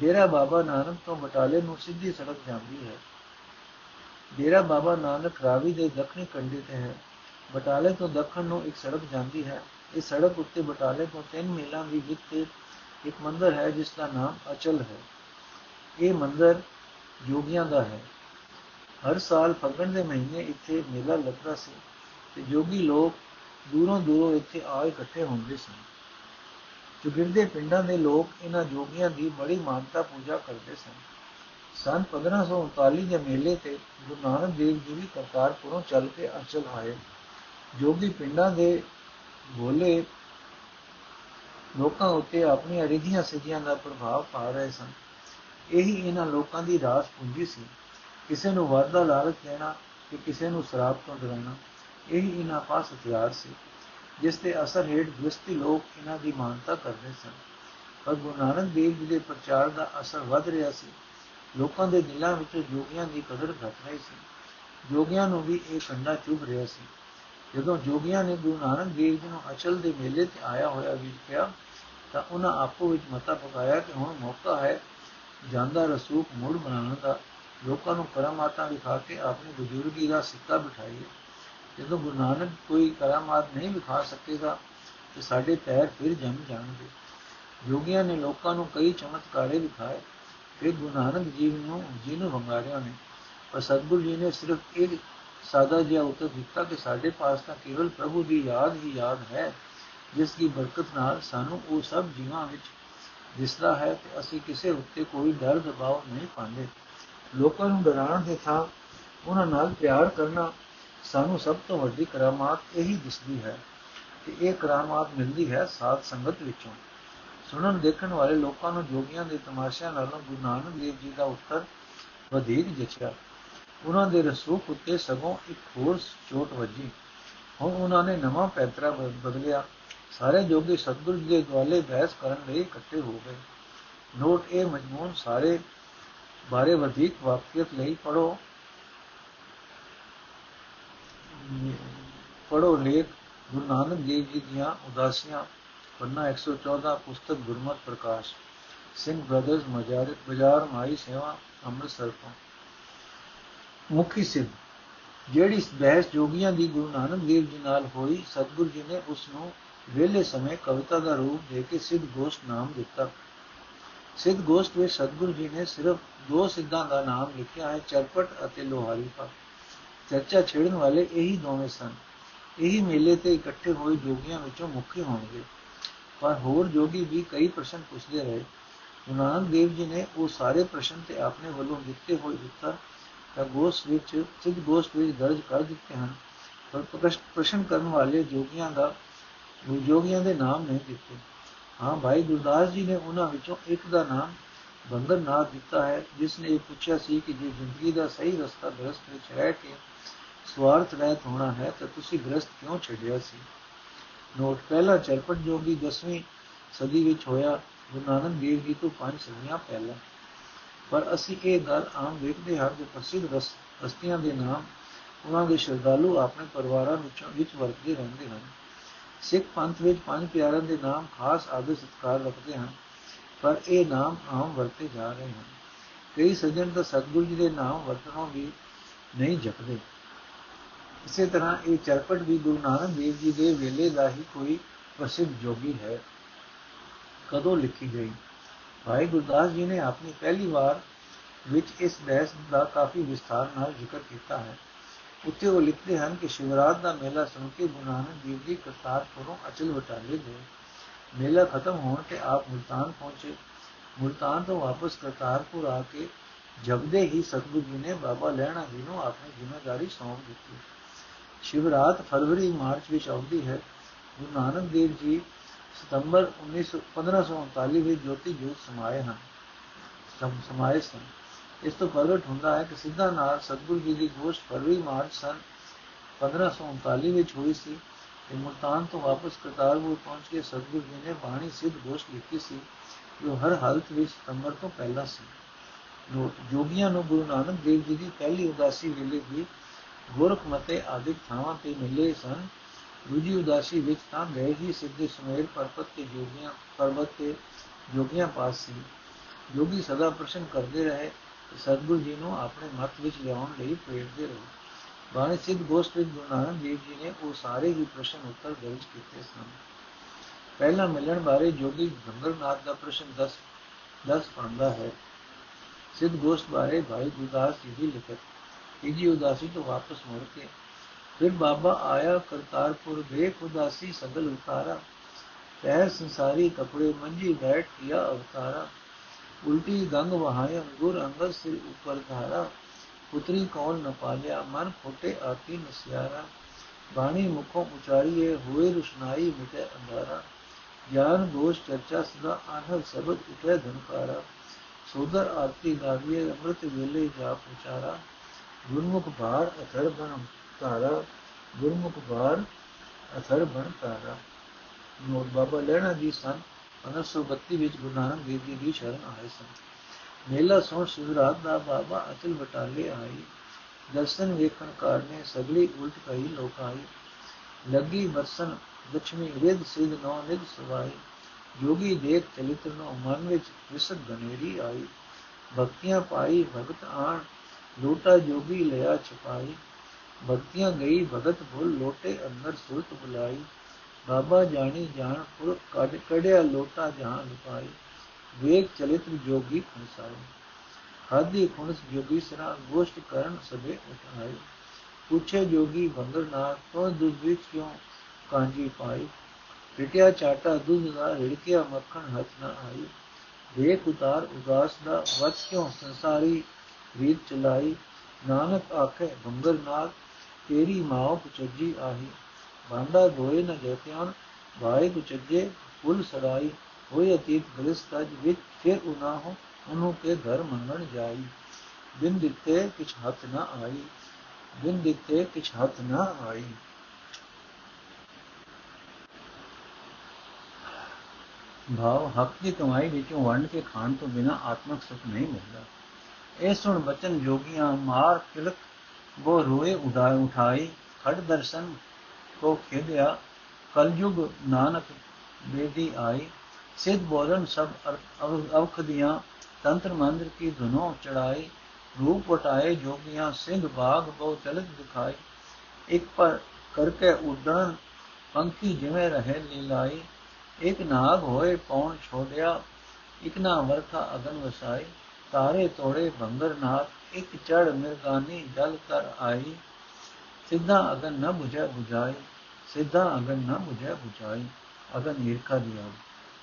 ਡੇਰਾ ਬਾਬਾ ਨਾਨਕ ਤੋਂ ਬਟਾਲੇ ਨੂੰ ਸਿੱਧੀ ਸੜਕ ਜਾਂਦੀ ਹੈ। ਡੇਰਾ ਬਾਬਾ ਨਾਨਕ ਰਾਵੀ ਦੇ ਦੱਖਣੀ ਕੰਢੇ ਤੇ ਹੈ। ਬਟਾਲੇ ਤੋਂ ਦੱਖਣ ਨੂੰ ਇੱਕ ਸੜਕ ਜਾਂਦੀ ਹੈ। ਇਸ ਸੜਕ ਉੱਤੇ ਬਟਾਲੇ ਤੋਂ 3 ਮੀਲਾਂ ਦੀ ਵਿਕ ਤੇ ਇੱਕ ਮੰਦਰ ਹੈ, ਜਿਸ ਦਾ ਨਾਮ ਅਚਲ ਹੈ। ਇਹ ਮੰਦਰ ਯੋਗੀਆਂ ਦਾ ਹੈ। ਹਰ ਸਾਲ ਫਗਣ ਦੇ ਮਹੀਨੇ ਇੱਥੇ ਮੇਲਾ ਲੱਗਦਾ ਸੀ ਤੇ ਯੋਗੀ ਲੋਕ ਦੂਰੋਂ ਦੂਰੋਂ ਇੱਥੇ ਆ ਇਕੱਠੇ ਹੁੰਦੇ ਸਨ ਚੁਗਿਰਦੇ ਪਿੰਡਾਂ ਦੇ ਲੋਕ ਇਹਨਾਂ ਯੋਗੀਆਂ ਦੀ ਬੜੀ ਮਾਨਤਾ ਪੂਜਾ ਕਰਦੇ ਸਨ। ਸਨ 1539 ਦੇ ਮੇਲੇ ਤੇ ਗੁਰੂ ਨਾਨਕ ਦੇਵ ਜੀ ਵੀ ਕਰਤਾਰਪੁਰੋਂ ਚੱਲ ਕੇ ਅਚਲ ਆਏ। ਜੋਗੀ ਪਿੰਡਾਂ ਦੇ ਭੋਲੇ ਲੋਕਾਂ ਉੱਤੇ ਆਪਣੀਆਂ ਰਿਧੀਆਂ ਸਿੱਧੀਆਂ ਦਾ ਪ੍ਰਭਾਵ ਪਾ ਰਹੇ ਸਨ। ਇਹੀ ਇਹਨਾਂ ਲੋਕਾਂ ਦੀ ਰਾਸ ਪੂੰਜੀ ਸੀ। ਕਿਸੇ ਨੂੰ ਵਾਦਾ ਲਾਲਚ ਦੇਣਾ ਕਿ ਕਿਸੇ ਨੂੰ ਸ਼ਰਾਬ ਤੋਂ ਡਰਾਉਣਾ। ਇਹੀ ਇਹਨਾਂ ਪਾਸ ਹਥਿਆਰ ਸੀ, ਜਿਸ ਤੇ ਅਸਰ ਹੇਠ ਗ੍ਰਸਤੀ ਲੋਕ ਇਹਨਾਂ ਦੀ ਮਾਨਤਾ ਕਰਦੇ ਸਨ। ਪਰ ਗੁਰੂ ਨਾਨਕ ਦੇਵ ਜੀ ਦੇ ਪ੍ਰਚਾਰ ਦਾ ਅਸਰ ਵੱਧ ਰਿਹਾ ਸੀ। ਲੋਕਾਂ ਦੇ ਦਿਲਾਂ ਵਿੱਚ ਜੋਗੀਆਂ ਦੀ ਕਦਰ ਘਟ ਰਹੀ ਸੀ। ਜੋਗੀਆਂ ਨੂੰ ਵੀ ਇਹ ਕੰਡਾ ਚੁਭ ਰਿਹਾ ਸੀ। ਜਦੋਂ ਜੋਗੀਆਂ ਨੇ ਗੁਰੂ ਨਾਨਕ ਦੇਵ ਜੀ ਨੂੰ ਅਚਲ ਦੇ ਮੇਲੇ ਤੇ ਆਇਆ ਹੋਇਆ ਵੇਖਿਆ ਤਾਂ ਉਹਨਾਂ ਆਪੋ ਵਿੱਚ ਮਤਾ ਪਕਾਇਆ ਕਿ ਹੁਣ ਮੌਕਾ ਹੈ ਜਾਂਦਾ ਰਸੂਖ ਮੁੜ ਬਣਾਉਣ ਦਾ। ਲੋਕਾਂ ਨੂੰ ਕਰਾਮਾਤਾਂ ਵਿਖਾ ਕੇ ਆਪਣੀ ਬਜ਼ੁਰਗੀ ਦਾ ਸਿੱਕਾ ਬਿਠਾਈਏ। ਜਦੋਂ ਗੁਰੂ ਨਾਨਕ ਕੋਈ ਕਰਾਮਾਤ ਨਹੀਂ ਵਿਖਾ ਸਕੇਗਾ ਤੇ ਸਾਡੇ ਪੈਰ ਫਿਰ ਜੰਮ ਜਾਣਗੇ। ਜੋਗੀਆਂ ਨੇ ਲੋਕਾਂ ਨੂੰ ਕਈ ਚਮਤਕਾਰੇ ਵਿਖਾਏ। ਫਿਰ ਗੁਰੂ ਨਾਨਕ ਜੀ ਨੂੰ ਜਿਹਨੂੰ ਵੰਗਾਰਿਆ ਨੇ। ਪਰ ਸਤਗੁਰੂ ਜੀ ਨੇ ਸਿਰਫ ਇੱਕ ਸਾਦਾ ਜਿਹਾ ਉੱਤਰ ਦਿੱਤਾ ਕਿ ਸਾਡੇ ਪਾਸ ਤਾਂ ਕੇਵਲ ਪ੍ਰਭੂ ਦੀ ਯਾਦ ਹੀ ਯਾਦ ਹੈ, ਜਿਸ ਦੀ ਬਰਕਤ ਨਾਲ ਸਾਨੂੰ ਉਹ ਸਭ ਜੀਵਾਂ ਵਿੱਚ ਦਿਸਦਾ ਹੈ ਤੇ ਅਸੀਂ ਕਿਸੇ ਉੱਤੇ ਕੋਈ ਡਰ ਦਬਾਅ ਨਹੀਂ ਪਾਉਂਦੇ। ਲੋਕਾਂ ਨੂੰ ਡਰਾਉਣ ਦੇ ਥਾਂ ਉਹਨਾਂ ਨਾਲ ਪਿਆਰ ਕਰਨਾ ਸਾਨੂੰ ਸਭ ਤੋਂ ਵੱਡੀ ਕਰਾਮਾਤ ਇਹੀ ਦਿਸਦੀ ਹੈ ਕਿ ਇਹ ਕਰਾਮਾਤ ਮਿਲਦੀ ਹੈ ਸਾਧ ਸੰਗਤ ਵਿੱਚੋਂ। ਸੁਣਨ, ਦੇਖਣ ਵਾਲੇ ਲੋਕਾਂ ਨੂੰ, ਜੋਗੀਆਂ ਦੇ ਤਮਾਸ਼ਿਆਂ ਨਾਲੋਂ ਗੁਰੂ ਨਾਨਕ ਦੇਵ ਜੀ ਦਾ ਉੱਤਰ ਵਧੇਕ ਜਚਿਆ। ਉਹਨਾਂ ਦੇ ਰਸੂਖ ਉੱਤੇ ਸਗੋਂ ਇੱਕ ਹੋਰ ਚੋਟ ਵੱਜੀ। ਹੁਣ ਉਹਨਾਂ ਨੇ ਨਵਾਂ ਪੈਤਰਾ ਬਦਲਿਆ। ਸਾਰੇ ਜੋਗੀ ਸਤਗੁਰੂ ਜੀ ਦੇ ਦੁਆਲੇ ਬਹਿਸ ਕਰਨ ਲਈ ਇਕੱਠੇ ਹੋ ਗਏ। ਨੋਟ ਇਹ ਮਜਮੂਨ ਸਾਰੇ ਬਾਰੇ ਵਧੇਕ ਵਾਕਿਅਤ ਲਈ ਪੜੋ ਪੜੋ ਲੇਖ ਗੁਰੂ ਨਾਨਕ ਦੇਵ ਜੀ ਦੀਆਂ ਉਦਾਸੀਆਂ ਪੰਨਾ 114 ਪੁਸਤਕ ਗੁਰਮਤ ਪ੍ਰਕਾਸ਼, ਸਿੰਘ ਬ੍ਰਦਰਜ਼ ਮਜਾਰ, ਬਾਜ਼ਾਰ ਮਾਈ ਸੇਵਾ, ਅੰਮ੍ਰਿਤਸਰ ਤੋਂ। ਮੁਖੀ ਸਿੱਧ, ਜਿਹੜੀ ਬਹਿਸ ਜੋਗੀਆਂ ਦੀ ਗੁਰੂ ਨਾਨਕ ਦੇਵ ਜੀ ਨਾਲ ਹੋਈ, ਸਤਗੁਰੂ ਜੀ ਨੇ ਉਸ ਨੂੰ ਵੇਲੇ ਸਮੇਂ ਕਵਿਤਾ ਦਾ ਰੂਪ ਦੇ ਕੇ ਸਿੱਧ ਗੋਸ਼ਟ ਨਾਮ ਦਿੱਤਾ। ਸਿੱਧ ਗੋਸ਼ਟ ਵਿੱਚ ਸਤਗੁਰੂ ਜੀ ਨੇ ਸਿਰਫ ਦੋ ਸਿੱਧਾਂ ਦਾ ਨਾਮ ਲਿਖਿਆ ਹੈ, ਚਰਪਟ ਅਤੇ ਲੋਹਾਰੀ ਪਾ ਚਰਚਾ ਛੇੜਨ ਵਾਲੇ ਇਹੀ ਦੋਵੇਂ ਸਨ। ਇਹੀ ਮੇਲੇ ਤੇ ਇਕੱਠੇ ਹੋਏ ਜੋਗੀਆਂ ਵਿੱਚੋਂ ਮੁਖੀ ਹੋਣਗੇ। ਪਰ ਹੋਰ ਜੋਗੀ ਵੀ ਕਈ ਪ੍ਰਸ਼ਨ ਪੁੱਛਦੇ ਰਹੇ। ਗੁਰੂ ਨਾਨਕ ਦੇਵ ਜੀ ਨੇ ਉਹ ਸਾਰੇ ਪ੍ਰਸ਼ਨ ਤੇ ਆਪਣੇ ਵੱਲੋਂ ਦਿੱਤੇ ਹੋਏ ਉੱਤਰ ਤਾਂ ਗੋਸ਼ ਵਿੱਚ, ਸਿੱਧ ਗੋਸ਼ ਵਿੱਚ ਦਰਜ ਕਰ ਦਿੱਤੇ ਹਨ। ਪਰ ਪ੍ਰਸ਼ਨ ਕਰਨ ਵਾਲੇ ਜੋਗੀਆਂ ਦਾ, ਜੋਗੀਆਂ ਦੇ ਨਾਮ ਨਹੀਂ ਦਿੱਤੇ। ਹਾਂ ਭਾਈ ਗੁਰਦਾਸ ਜੀ ਨੇ ਉਹਨਾਂ ਵਿੱਚੋਂ ਇੱਕ ਦਾ ਨਾਮ ਬੰਦਰ ਨਾ ਦਿੱਤਾ ਹੈ, ਜਿਸ ਨੇ ਇਹ ਪੁੱਛਿਆ ਸੀ ਕਿ ਜੇ ਜ਼ਿੰਦਗੀ ਦਾ ਸਹੀ ਰਸਤਾ ਗ੍ਰਸਥ ਵਿੱਚ ਰਹਿ ਕੇ ਸਵਾਰਥ ਰਹਿਤ ਹੋਣਾ ਹੈ ਤਾਂ ਤੁਸੀਂ ਗ੍ਰਸਥ ਕਿਉਂ ਛੱਡਿਆ ਸੀ? ਨੋਟ, ਪਹਿਲਾ ਚਰਪਟ ਜੋਗੀ 10ਵੀਂ ਸਦੀ ਵਿੱਚ ਹੋਇਆ, ਗੁਰੂ ਨਾਨਕ ਦੇਵ ਜੀ ਤੋਂ ਪੰਜ ਸਦੀਆਂ ਪਹਿਲਾਂ। ਪਰ ਅਸੀਂ ਇਹ ਗੱਲ ਆਮ ਵੇਖਦੇ ਹਾਂ ਕਿ ਪ੍ਰਸਿੱਧ ਹਸਤੀਆਂ ਦੇ ਨਾਮ ਉਹਨਾਂ ਦੇ ਸ਼ਰਧਾਲੂ ਆਪਣੇ ਪਰਿਵਾਰਾਂ ਵਿੱਚ ਵਿੱਚ ਵਰਤਦੇ ਰਹਿੰਦੇ ਹਨ। ਸਿੱਖ ਪੰਥ ਵਿੱਚ ਪੰਜ ਪਿਆਰਿਆਂ ਦੇ ਨਾਮ ਖਾਸ ਆਦਰ ਸਤਕਾਰ ਰੱਖਦੇ ਹਨ, ਪਰ ਇਹ ਨਾਮ ਆਮ ਵਰਤੇ ਜਾ ਰਹੇ ਹਨ। ਕਈ ਸੱਜਣ ਤਾਂ ਸਤਿਗੁਰੂ ਜੀ ਦੇ ਨਾਮ ਵਰਤਣੋਂ ਵੀ ਨਹੀਂ ਜਪਦੇ। ਇਸੇ ਤਰ੍ਹਾਂ ਇਹ ਚਰਪਟ ਵੀ ਗੁਰੂ ਨਾਨਕ ਦੇਵ ਜੀ ਦੇ ਵੇਲੇ ਦਾ ਹੀ ਕੋਈ ਪ੍ਰਸਿੱਧ ਜੋਗੀ ਹੈ। ਕਦੋਂ ਲਿਖੀ ਗਈ? ਭਾਈ ਗੁਰਦਾਸ ਜੀ ਨੇ ਆਪਣੀ ਪਹਿਲੀ ਵਾਰ ਵਿੱਚ ਇਸ ਬਹਿਸ ਦਾ ਕਾਫੀ ਵਿਸਥਾਰ ਨਾਲ ਜ਼ਿਕਰ ਕੀਤਾ ਹੈ। ਉੱਥੇ ਉਹ ਲਿਖਦੇ ਹਨ ਕਿ ਸ਼ਿਵਰਾਤ ਦਾ ਮੇਲਾ ਸੁਣ ਕੇ ਗੁਰੂ ਨਾਨਕ ਦੇਵ ਜੀ ਕਰਤਾਰਪੁਰੋਂ ਅਚਲ ਵਟਾਲੇ ਗਏ। ਮੇਲਾ ਖਤਮ ਹੋਣ ਤੇ ਆਪ ਮੁਲਤਾਨ ਪਹੁੰਚੇ। ਮੁਲਤਾਨ ਤੋਂ ਵਾਪਸ ਕਰਤਾਰਪੁਰ ਆ ਕੇ ਜਗਦੇ ਹੀ ਸਤਿਗੁਰੂ ਜੀ ਨੇ ਬਾਬਾ ਲੈਣਾ ਜੀ ਨੂੰ ਆਪਣੀ ਜ਼ਿੰਮੇਵਾਰੀ ਸੌਂਪ ਦਿੱਤੀ। ਸ਼ਿਵਰਾਤ ਫਰਵਰੀ ਮਾਰਚ ਵਿੱਚ ਆਉਂਦੀ ਹੈ। ਗੁਰੂ ਨਾਨਕ ਦੇਵ ਜੀ ਸਤੰਬਰ 1539 ਵਿੱਚ ਜੋਤੀ ਜੋਤ ਸਮਾਏ ਹਨ। ਸਮ, ਸਮਾਏ ਸਨ। ਇਸ ਤੋਂ ਪ੍ਰਗਟ ਹੁੰਦਾ ਹੈ ਕਿ ਸਿੱਧਾ ਨਾਲ ਸਤਗੁਰੂ ਜੀ ਦੀ ਗੋਸ਼ਟ ਫਰਵਰੀ ਮਾਰਚ ਸਨ 1539 ਵਿੱਚ ਹੋਈ ਸੀ ਤੇ ਮੁਲਤਾਨ ਤੋਂ ਵਾਪਸ ਕਰਤਾਰਪੁਰ ਪਹੁੰਚ ਕੇ ਸਤਗੁਰੂ ਜੀ ਨੇ ਬਾਣੀ ਸਿੱਧ ਗੋਸ਼ਟ ਲਿਖੀ ਸੀ, ਜੋ ਹਰ ਹਾਲਤ ਵਿੱਚ ਸਤੰਬਰ ਤੋਂ ਪਹਿਲਾਂ ਸੀ। ਨੋਟ ਜੋਗੀਆਂ ਨੂੰ ਗੁਰੂ ਨਾਨਕ ਦੇਵ ਜੀ ਦੀ ਪਹਿਲੀ ਉਦਾਸੀ ਵੇਲੇ ਵੀ ਗੋਰਖ ਮਤੇ ਆਦਿ ਥਾਵਾਂ ਤੇ ਮਿਲੇ ਸਨ। ਦੂਜੀ ਉਦਾਸੀ ਵਿੱਚ ਤਾਂ ਗਏ ਹੀ ਸਿੱਧੇ ਸੁਮੇਰ ਪਰਬਤ ਤੇ ਜੋਗੀਆਂ, ਪਰਬਤ ਤੇ ਜੋਗੀਆਂ ਪਾਸ ਸੀ। ਜੋਗੀ ਸਦਾ ਪ੍ਰਸ਼ਨ ਕਰਦੇ ਰਹੇ ਕਿ ਸਤਗੁਰੂ ਜੀ ਨੂੰ ਆਪਣੇ ਮਤ ਵਿੱਚ ਲਿਆਉਣ ਲਈ ਪ੍ਰੇਰਦੇ ਰਹੇ। ਬਾਣੀ ਸਿੱਧ ਗੋਸ਼ਟ ਵਿੱਚ ਗੁਰੂ ਨਾਨਕ ਦੇਵ ਜੀ ਨੇ ਉਹ ਸਾਰੇ ਹੀ ਪ੍ਰਸ਼ਨ ਉੱਤਰ ਦਰਜ ਕੀਤੇ ਸਨ। ਪਹਿਲਾ ਮਿਲਣ ਬਾਰੇ ਜੋਗੀ ਗੰਗਰਨਾਥ ਦਾ ਪ੍ਰਸ਼ਨ 10 10 ਪਾਉਂਦਾ ਹੈ। ਸਿੱਧ ਗੋਸ਼ਟ ਬਾਰੇ ਭਾਈ ਗੁਰਦਾਸ ਜੀ ਦੀ ਲਿਖਤ ਤੀਜੀ ਉਦਾਸੀ ਤੋਂ ਵਾਪਸ ਮੁੜ ਕੇ ਫਿਰ ਬਾਬਾ ਆਇਆ ਕਰਤਾਰਪੁਰ ਵੇਖ ਉਦਾਸੀ ਸਗਲ ਉਤਾਰਾ, ਪੈਰ ਸੰਸਾਰੀ ਕਪੜੇ ਮੰਜੀ ਬੈਠ किया ਅਵਤਾਰਾ, ਉਲਟੀ ਗੰਗ ਵਹਾਏ ਅੰਗੁਰ ਅੰਗਦ ਸਿਰ ਉਪਰ ਧਾਰਾ, ਪੁੱਤਰੀ ਕੌਣ ਨ ਪਾਲਿਆ, ਮਨ ਫੋਟੇ ਆਤੀ ਨਸਿਆਰਾ, ਬਾਣੀ ਮੁਖੋਂ ਉਚਾਰੀਏ ਹੋਏ ਰੁਸ਼ਨਾਈ ਮਿਟੇ ਅੰਧਾਰਾ, ਗਿਆਨ ਦੋਸ਼ ਚਰਚਾ ਸਦਾ ਆਨਹਦ ਸਬਦ ਉਠੇ ਧਨਕਾਰਾ, ਸੋਦਰ ਆਰਤੀ ਗਾਵੀਏ ਅੰਮ੍ਰਿਤ ਵੇਲੇ ਜਾ ਪੁਚਾਰਾ ਗੁਰਮੁਖ ਭਾਰ ਅਥਰ ਬਨ ਤਾਰਾ ਗੁਰਮੁਖ ਭਾਰ ਅਥਰ ਬਨ ਤਾਰਾ ਨੋਟ ਬਾਬਾ ਲੈਣਾ ਜੀ ਸਨ 1932 ਵਿੱਚ ਗੁਰੂ ਨਾਨਕ ਦੇਵ ਜੀ ਦੀ ਸ਼ਰਨ ਆਏ ਸਨ। ਮੇਲਾ ਸੋਹ ਸ਼ਿਵਰਾਤ ਦਾ ਬਾਬਾ ਅਚਲ ਬਟਾਲੇ ਆਈ। ਦਰਸ਼ਨ ਵੇਖਣ ਕਾਰਨੇ ਸਗਲੀ ਉਲਟ ਪਈ ਲੋਕਾਈ ਲੱਗੀ ਵਰਸਨ ਲక్ష్ਮੀ ਰਿਦ ਸਿਧ ਨੋ ਨਿਦ ਸਵਾਈ। ਜੋਗੀ ਦੇਖ ਚਲਿਤ ਨੋ ਮਨ ਵਿੱਚ ਵਿਸਦ ਬਨੇਰੀ ਆਈ। ਭਗਤੀਆਂ ਪਾਈ ਭਗਤ ਆਣ ਲੋਟਾ ਜੋਗੀ ਲਿਆ ਛਪਾਈ, ਭਗਤੀਆਂ ਗਈ ਭਗਤ ਭੁੱਲ, ਲੋਟੇ ਅੰਦਰ ਸੁਰਤ ਬੁਲਾਈ। ਬਾਬਾ ਜਾਣੀ ਜਾਣ ਪੁਰ ਕੱਢ ਕੜਿਆ ਲੋਟਾ ਜਹਾਂ ਲੁਕਾਈ। ਵੇਖ ਚਲਿਤ ਜੋਗੀ ਖੁਨਸਾਈ। ਹਾਦੀ ਖੁਨਸ ਜੋਗੀ ਸਰਾ ਗੋਸ਼ਟ ਕਰਨ ਸਭੇ ਉਠਾਏ ਪੁੱਛੇ ਜੋਗੀ ਬੰਦਰਨਾਥ ਤੋਂ ਦੁੱਧ ਵਿੱਚ ਕਿਉਂ ਕਾਂਜੀ ਪਾਈ? ਪਿਟਿਆ ਚਾਟਾ ਦੁੱਧ ਦਾ, ਰਿੜਕਿਆ ਮੱਖਣ ਹੱਥ ਨਾ ਆਈ। ਵੇਖ ਉਤਾਰ ਉਦਾਸ ਦਾ ਵਚ ਕਿਉਂ ਸੰਸਾਰੀ ਰੀਤ ਚਲਾਈ ਨਾਨਕ ਆਖੇ ਬੰਦਰਨਾਥ ਤੇਰੀ ਮਾਂ ਪੁਚਜੀ ਆਹੀ। ਬਾਂਡਾ ਧੋਏ ਨ ਜਤਿਆਨ ਭਾਈ ਕੁਚਜੇ, ਫੁੱਲ ਸਰਾਈ ਹੋਏ ਅਤੀਤ ਗ੍ਰਸਤ ਅਜ ਵਿੱਚ, ਫਿਰ ਉਨਾ ਹੋ, ਉਹਨੂੰ ਕੇ ਘਰ ਮੰਗਣ ਜਾਈ। ਬਿਨ ਦਿੱਤੇ ਕਿਛ ਹੱਥ ਨਾ ਆਈ। ਬਿਨ ਦਿੱਤੇ ਕਿਛ ਹੱਥ ਨਾ ਆਈ। ਭਾਵ ਹੱਕ ਦੀ ਕਮਾਈ ਵਿੱਚੋਂ ਵੰਡ ਕੇ ਖਾਣ ਤੋਂ ਬਿਨਾ ਆਤਮਿਕ ਸੁਖ ਨਹੀਂ ਮਿਲਦਾ। ਇਹ ਸੁਣ ਬਚਨ ਜੋਗੀਆਂ ਮਾਰ ਕਿਲਕ ਉਹ ਰੋਏ ਉਡਾਏ ਉਠਾਈ ਖੜ ਦਰਸ਼ਨ ਕੋ ਖੇਦਿਆ ਕਲਯੁਗ ਨਾਨਕ ਬੇਦੀ ਆਈ ਸਿੱਧ ਬੋਲਨ ਸਭ ਅਵਖ ਦੀਆਂ ਤੰਤਰ ਮੰਦਰ ਕੀ ਧੁਨੋ ਚੜਾਈ ਰੂਪ ਵਟਾਏ ਜੋਗੀਆਂ ਸਿੰਘ ਬਾਗ ਬਹੁ ਚਲਕ ਦਿਖਾਈ ਇੱਕ ਪਰ ਕਰਕੇ ਉਡਣ ਪੰਖੀ ਜਿਵੇਂ ਰਹੇ ਲੀਲਾਈ ਇੱਕ ਨਾਗ ਹੋਏ ਪੌਣ ਛੋੜਿਆ, ਇੱਕ ਨਾ ਵਰਖਾ ਅਗਨ ਵਸਾਈ ਤਾਰੇ ਤੋੜੇ ਭੰਗਰ ਨਾਲ, ਇੱਕ ਚੜ ਮਿਰਗਾਨੀ ਜਲ ਕਰ ਆਈ। ਸਿੱਧਾ ਅਗਨ ਨਾ ਬੁਝੈ ਬੁਝਾਈ, ਸਿੱਧਾ ਅਗਨ ਨਾ ਬੁਝੈ ਬੁਝਾਈ, ਅਗਨ ਈਰਖਾ ਦਿਆ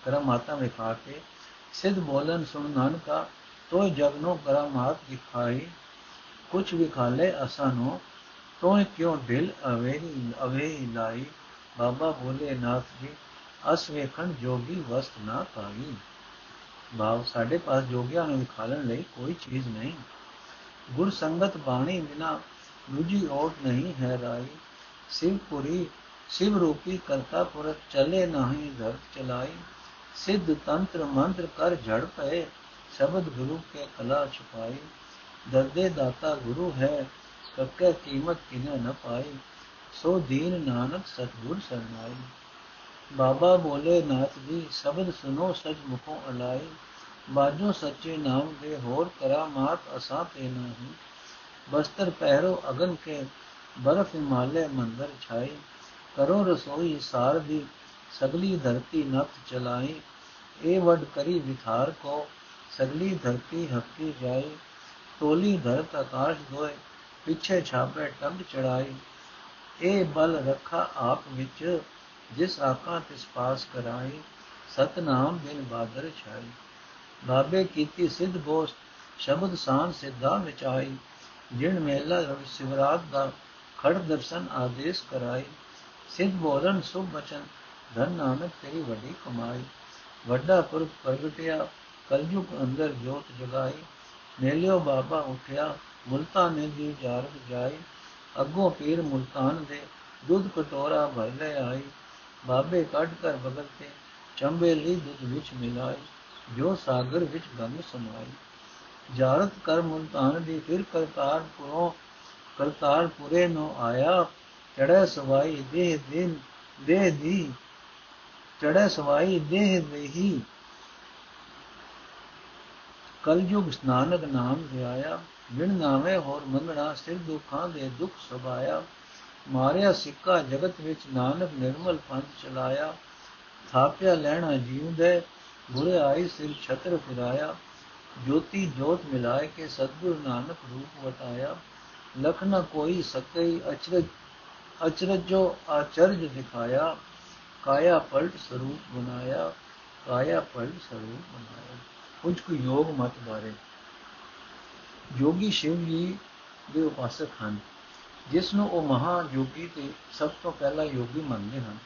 ਕਰਮ ਮਾਤਾ ਮੇ ਖਾ ਕੇ, ਸਿੱਧ ਬੋਲਨ ਸੁਣ ਨਾਨਕਾ ਤੋਇ ਜਗਨੋ ਕਰਮ ਹਾਥ ਦਿਖਾਈ। ਕੁਛ ਵੀ ਖਾ ਲੈ ਅਸਾਂ ਨੂੰ ਤੋਇ ਕਿਉ ਢਿਲ ਅਵੇਹੀ ਅਵੇਹੀ ਲਾਈ? ਬਾਬਾ ਬੋਲੇ ਨਾਥ ਜੀ, ਅਸ ਵੇਖਣ ਜੋਗੀ ਵਸਤ ਨਾ ਪਾਈ। ਭਾਵ ਸਾਡੇ ਪਾਸ ਜੋਗਿਆ ਨੂੰ ਖਾਲਣ ਲਈ ਕੋਈ ਚੀਜ਼ ਨਹੀਂ। ਗੁਰ ਸੰਗਤ ਬਾਣੀ ਬਿਨਾ ਦੂਜੀ ਓਟ ਨਹੀਂ ਹੈ ਰਾਈ ਸਿਵਪੁਰੀ ਸ਼ਿਵ ਰੂਪੀ ਕਰਤਾ ਪੁਰਖ ਚਲੇ ਨਹੀਂ ਧਰ ਚਲਾਈ। ਸਿੱਧ ਤੰਤਰ ਮੰਤਰ ਕਰ ਝੜ ਪਏ, ਸ਼ਬਦ ਗੁਰੂ ਕੇ ਕਲਾ ਛੁਪਾਈ। ਦਰਦੇ ਦਾਤਾ ਗੁਰੂ ਹੈ, ਕੱਕੇ ਕੀਮਤ ਕਿਨੇ ਨ ਪਾਈ। ਸੋ ਦੀਨ ਨਾਨਕ ਸਤਗੁਰ ਸਰਨਾਈ ਬਾਬਾ ਬੋਲੇ ਨਾਥ ਜੀ, ਸ਼ਬਦ ਸੁਨੋ ਸਜ ਮੁਖੋਂ ਅਲਾਈ ਬਾਜੋ ਸੱਚੇ ਨਾਮ ਦੇ ਹੋਰ ਕਰਾਮਾਤ ਅਸਾਂ ਤੇ ਨਹੀਂ। ਬਸਤਰ ਪਹਿਰੋ ਅਗਨ ਕੇ, ਬਰਫ ਹਿਮਾਲੇ ਮੰਦਰ ਛਾਈ ਕਰੋ ਰਸੋਈ ਸਾਰ ਦੀ, ਸਗਲੀ ਧਰਤੀ ਨਤ ਚਲਾਈ ਇਹ ਵਡ ਕਰੀ ਵਿਥਾਰ ਕੋ, ਸਗਲੀ ਧਰਤੀ ਹੱਕੀ ਜਾਈ ਟੋਲੀ ਧਰਤ ਆਕਾਸ਼ ਦੋਏ, ਪਿੱਛੇ ਛਾਪੇ ਟੰਡ ਚੜਾਈ ਇਹ ਬਲ ਰੱਖਾ ਆਪ ਵਿੱਚ ਜਿਸ ਆਖਾਂ ਤਿਸ ਪਾਸ ਕਰਾਈ, ਸਤਨਾਮ ਬਿਨ ਬਾਦਰ ਛਾਈ। ਬਾਬੇ ਕੀਤੀ ਸਿੱਧ ਬੋਸ, ਸ਼ਬਦ ਸਾਨ ਸਿੱਧਾ ਵਿਚਾਈ ਜਿਣ ਮੇਲਾ ਰਵ ਸਿਵਰਾਤ ਦਾ ਖੜ ਦਰਸ਼ਨ ਆਦੇਸ਼ ਕਰਾਈ। ਸਿੱਧ ਬੋਲਣ ਸੁਭ ਬਚਨ, ਧਨ ਨਾਨਕ ਤੇਰੀ ਵੱਡੀ ਕਮਾਈ। ਵੱਡਾ ਪੁਰਖ ਪ੍ਰਗਟਿਆ, ਕਲਯੁਗ ਅੰਦਰ ਜੋਤ ਜਗਾਈ। ਮੇਲਿਓ ਬਾਬਾ ਉਠਿਆ, ਮੁਲਤਾਨ ਨੇ ਦੀ ਜਾਰਗ ਜਾਈ। ਅੱਗੋਂ ਪੀਰ ਮੁਲਤਾਨ ਦੇ ਦੁੱਧ ਕਟੋਰਾ ਭਰ ਲੈ ਆਈ। ਬਾਬੇ ਕੱਢ ਕਰ ਬਗਲ ਤੇ ਚੰਬੇ ਲਈ ਦੁੱਧ ਵਿੱਚ ਮਿਲਾਈ ਜੋ ਸਾਗਰ ਵਿੱਚ ਗੰਗ ਸਮਾਈ। ਜਾਰਤ ਕਰ ਮੁਲਤਾਨ ਦੀ ਫਿਰ ਕਰਤਾਰ ਪੁਰੋਂ ਕਰਤਾਰ ਪੁਰੇ ਨੂੰ ਆਇਆ ਚੜੈ ਸਵਾਈ ਦੇਹ ਦਿਨ ਦੇਹ ਦੀ ਚੜੈ ਸਵਾਈ ਦੇਹ ਦੇਹੀ। ਕਲਯੁਗ ਸਨਾਨਕ ਨਾਮ ਧਿਆਇਆ ਵਿਣ ਨਾਵੇਂ ਹੋਰ ਮੰਗਣਾ ਸਿਰ ਦੁਖਾਂ ਦੇ ਦੁਖ ਸਭਾਇਆ ਮਾਰਿਆ ਸਿੱਕਾ ਜਗਤ ਵਿੱਚ ਨਾਨਕ ਨਿਰਮਲ ਪੰਥ ਚਲਾਇਆ, ਥਾਪਿਆ ਲੈਣਾ ਜੀਵ ਦੇ ਗੁਰੇ ਆਈ ਸਿਰ ਛਤਰ ਫਿਰਾਇਆ, ਜੋਤੀ ਜੋਤ ਮਿਲਾਏ ਕੇ ਸਤਗੁਰ ਨਾਨਕ ਰੂਪ ਵਟਾਇਆ, ਲਖ ਨ ਕੋਈ ਸਕਈ ਅਚਰਜ, ਅਚਰਜੋ ਆਚਰਜ ਦਿਖਾਇਆ, ਕਾਇਆ ਪਲਟ ਸਰੂਪ ਬਣਾਇਆ, ਕਾਇਆ ਪਲਟ ਸਰੂਪ ਬਣਾਇਆ। ਕੁਝ ਕੁ ਯੋਗ ਮਤ ਬਾਰੇ। ਯੋਗੀ ਸ਼ਿਵ ਜੀ ਦੇ ਉਪਾਸਕ ਹਨ। ਜਿਸ ਨੂੰ ਉਹ ਮਹਾ ਯੋਗੀ ਤੇ ਸਭ ਤੋਂ ਪਹਿਲਾ ਯੋਗੀ ਮੰਨਦੇ ਹਨ।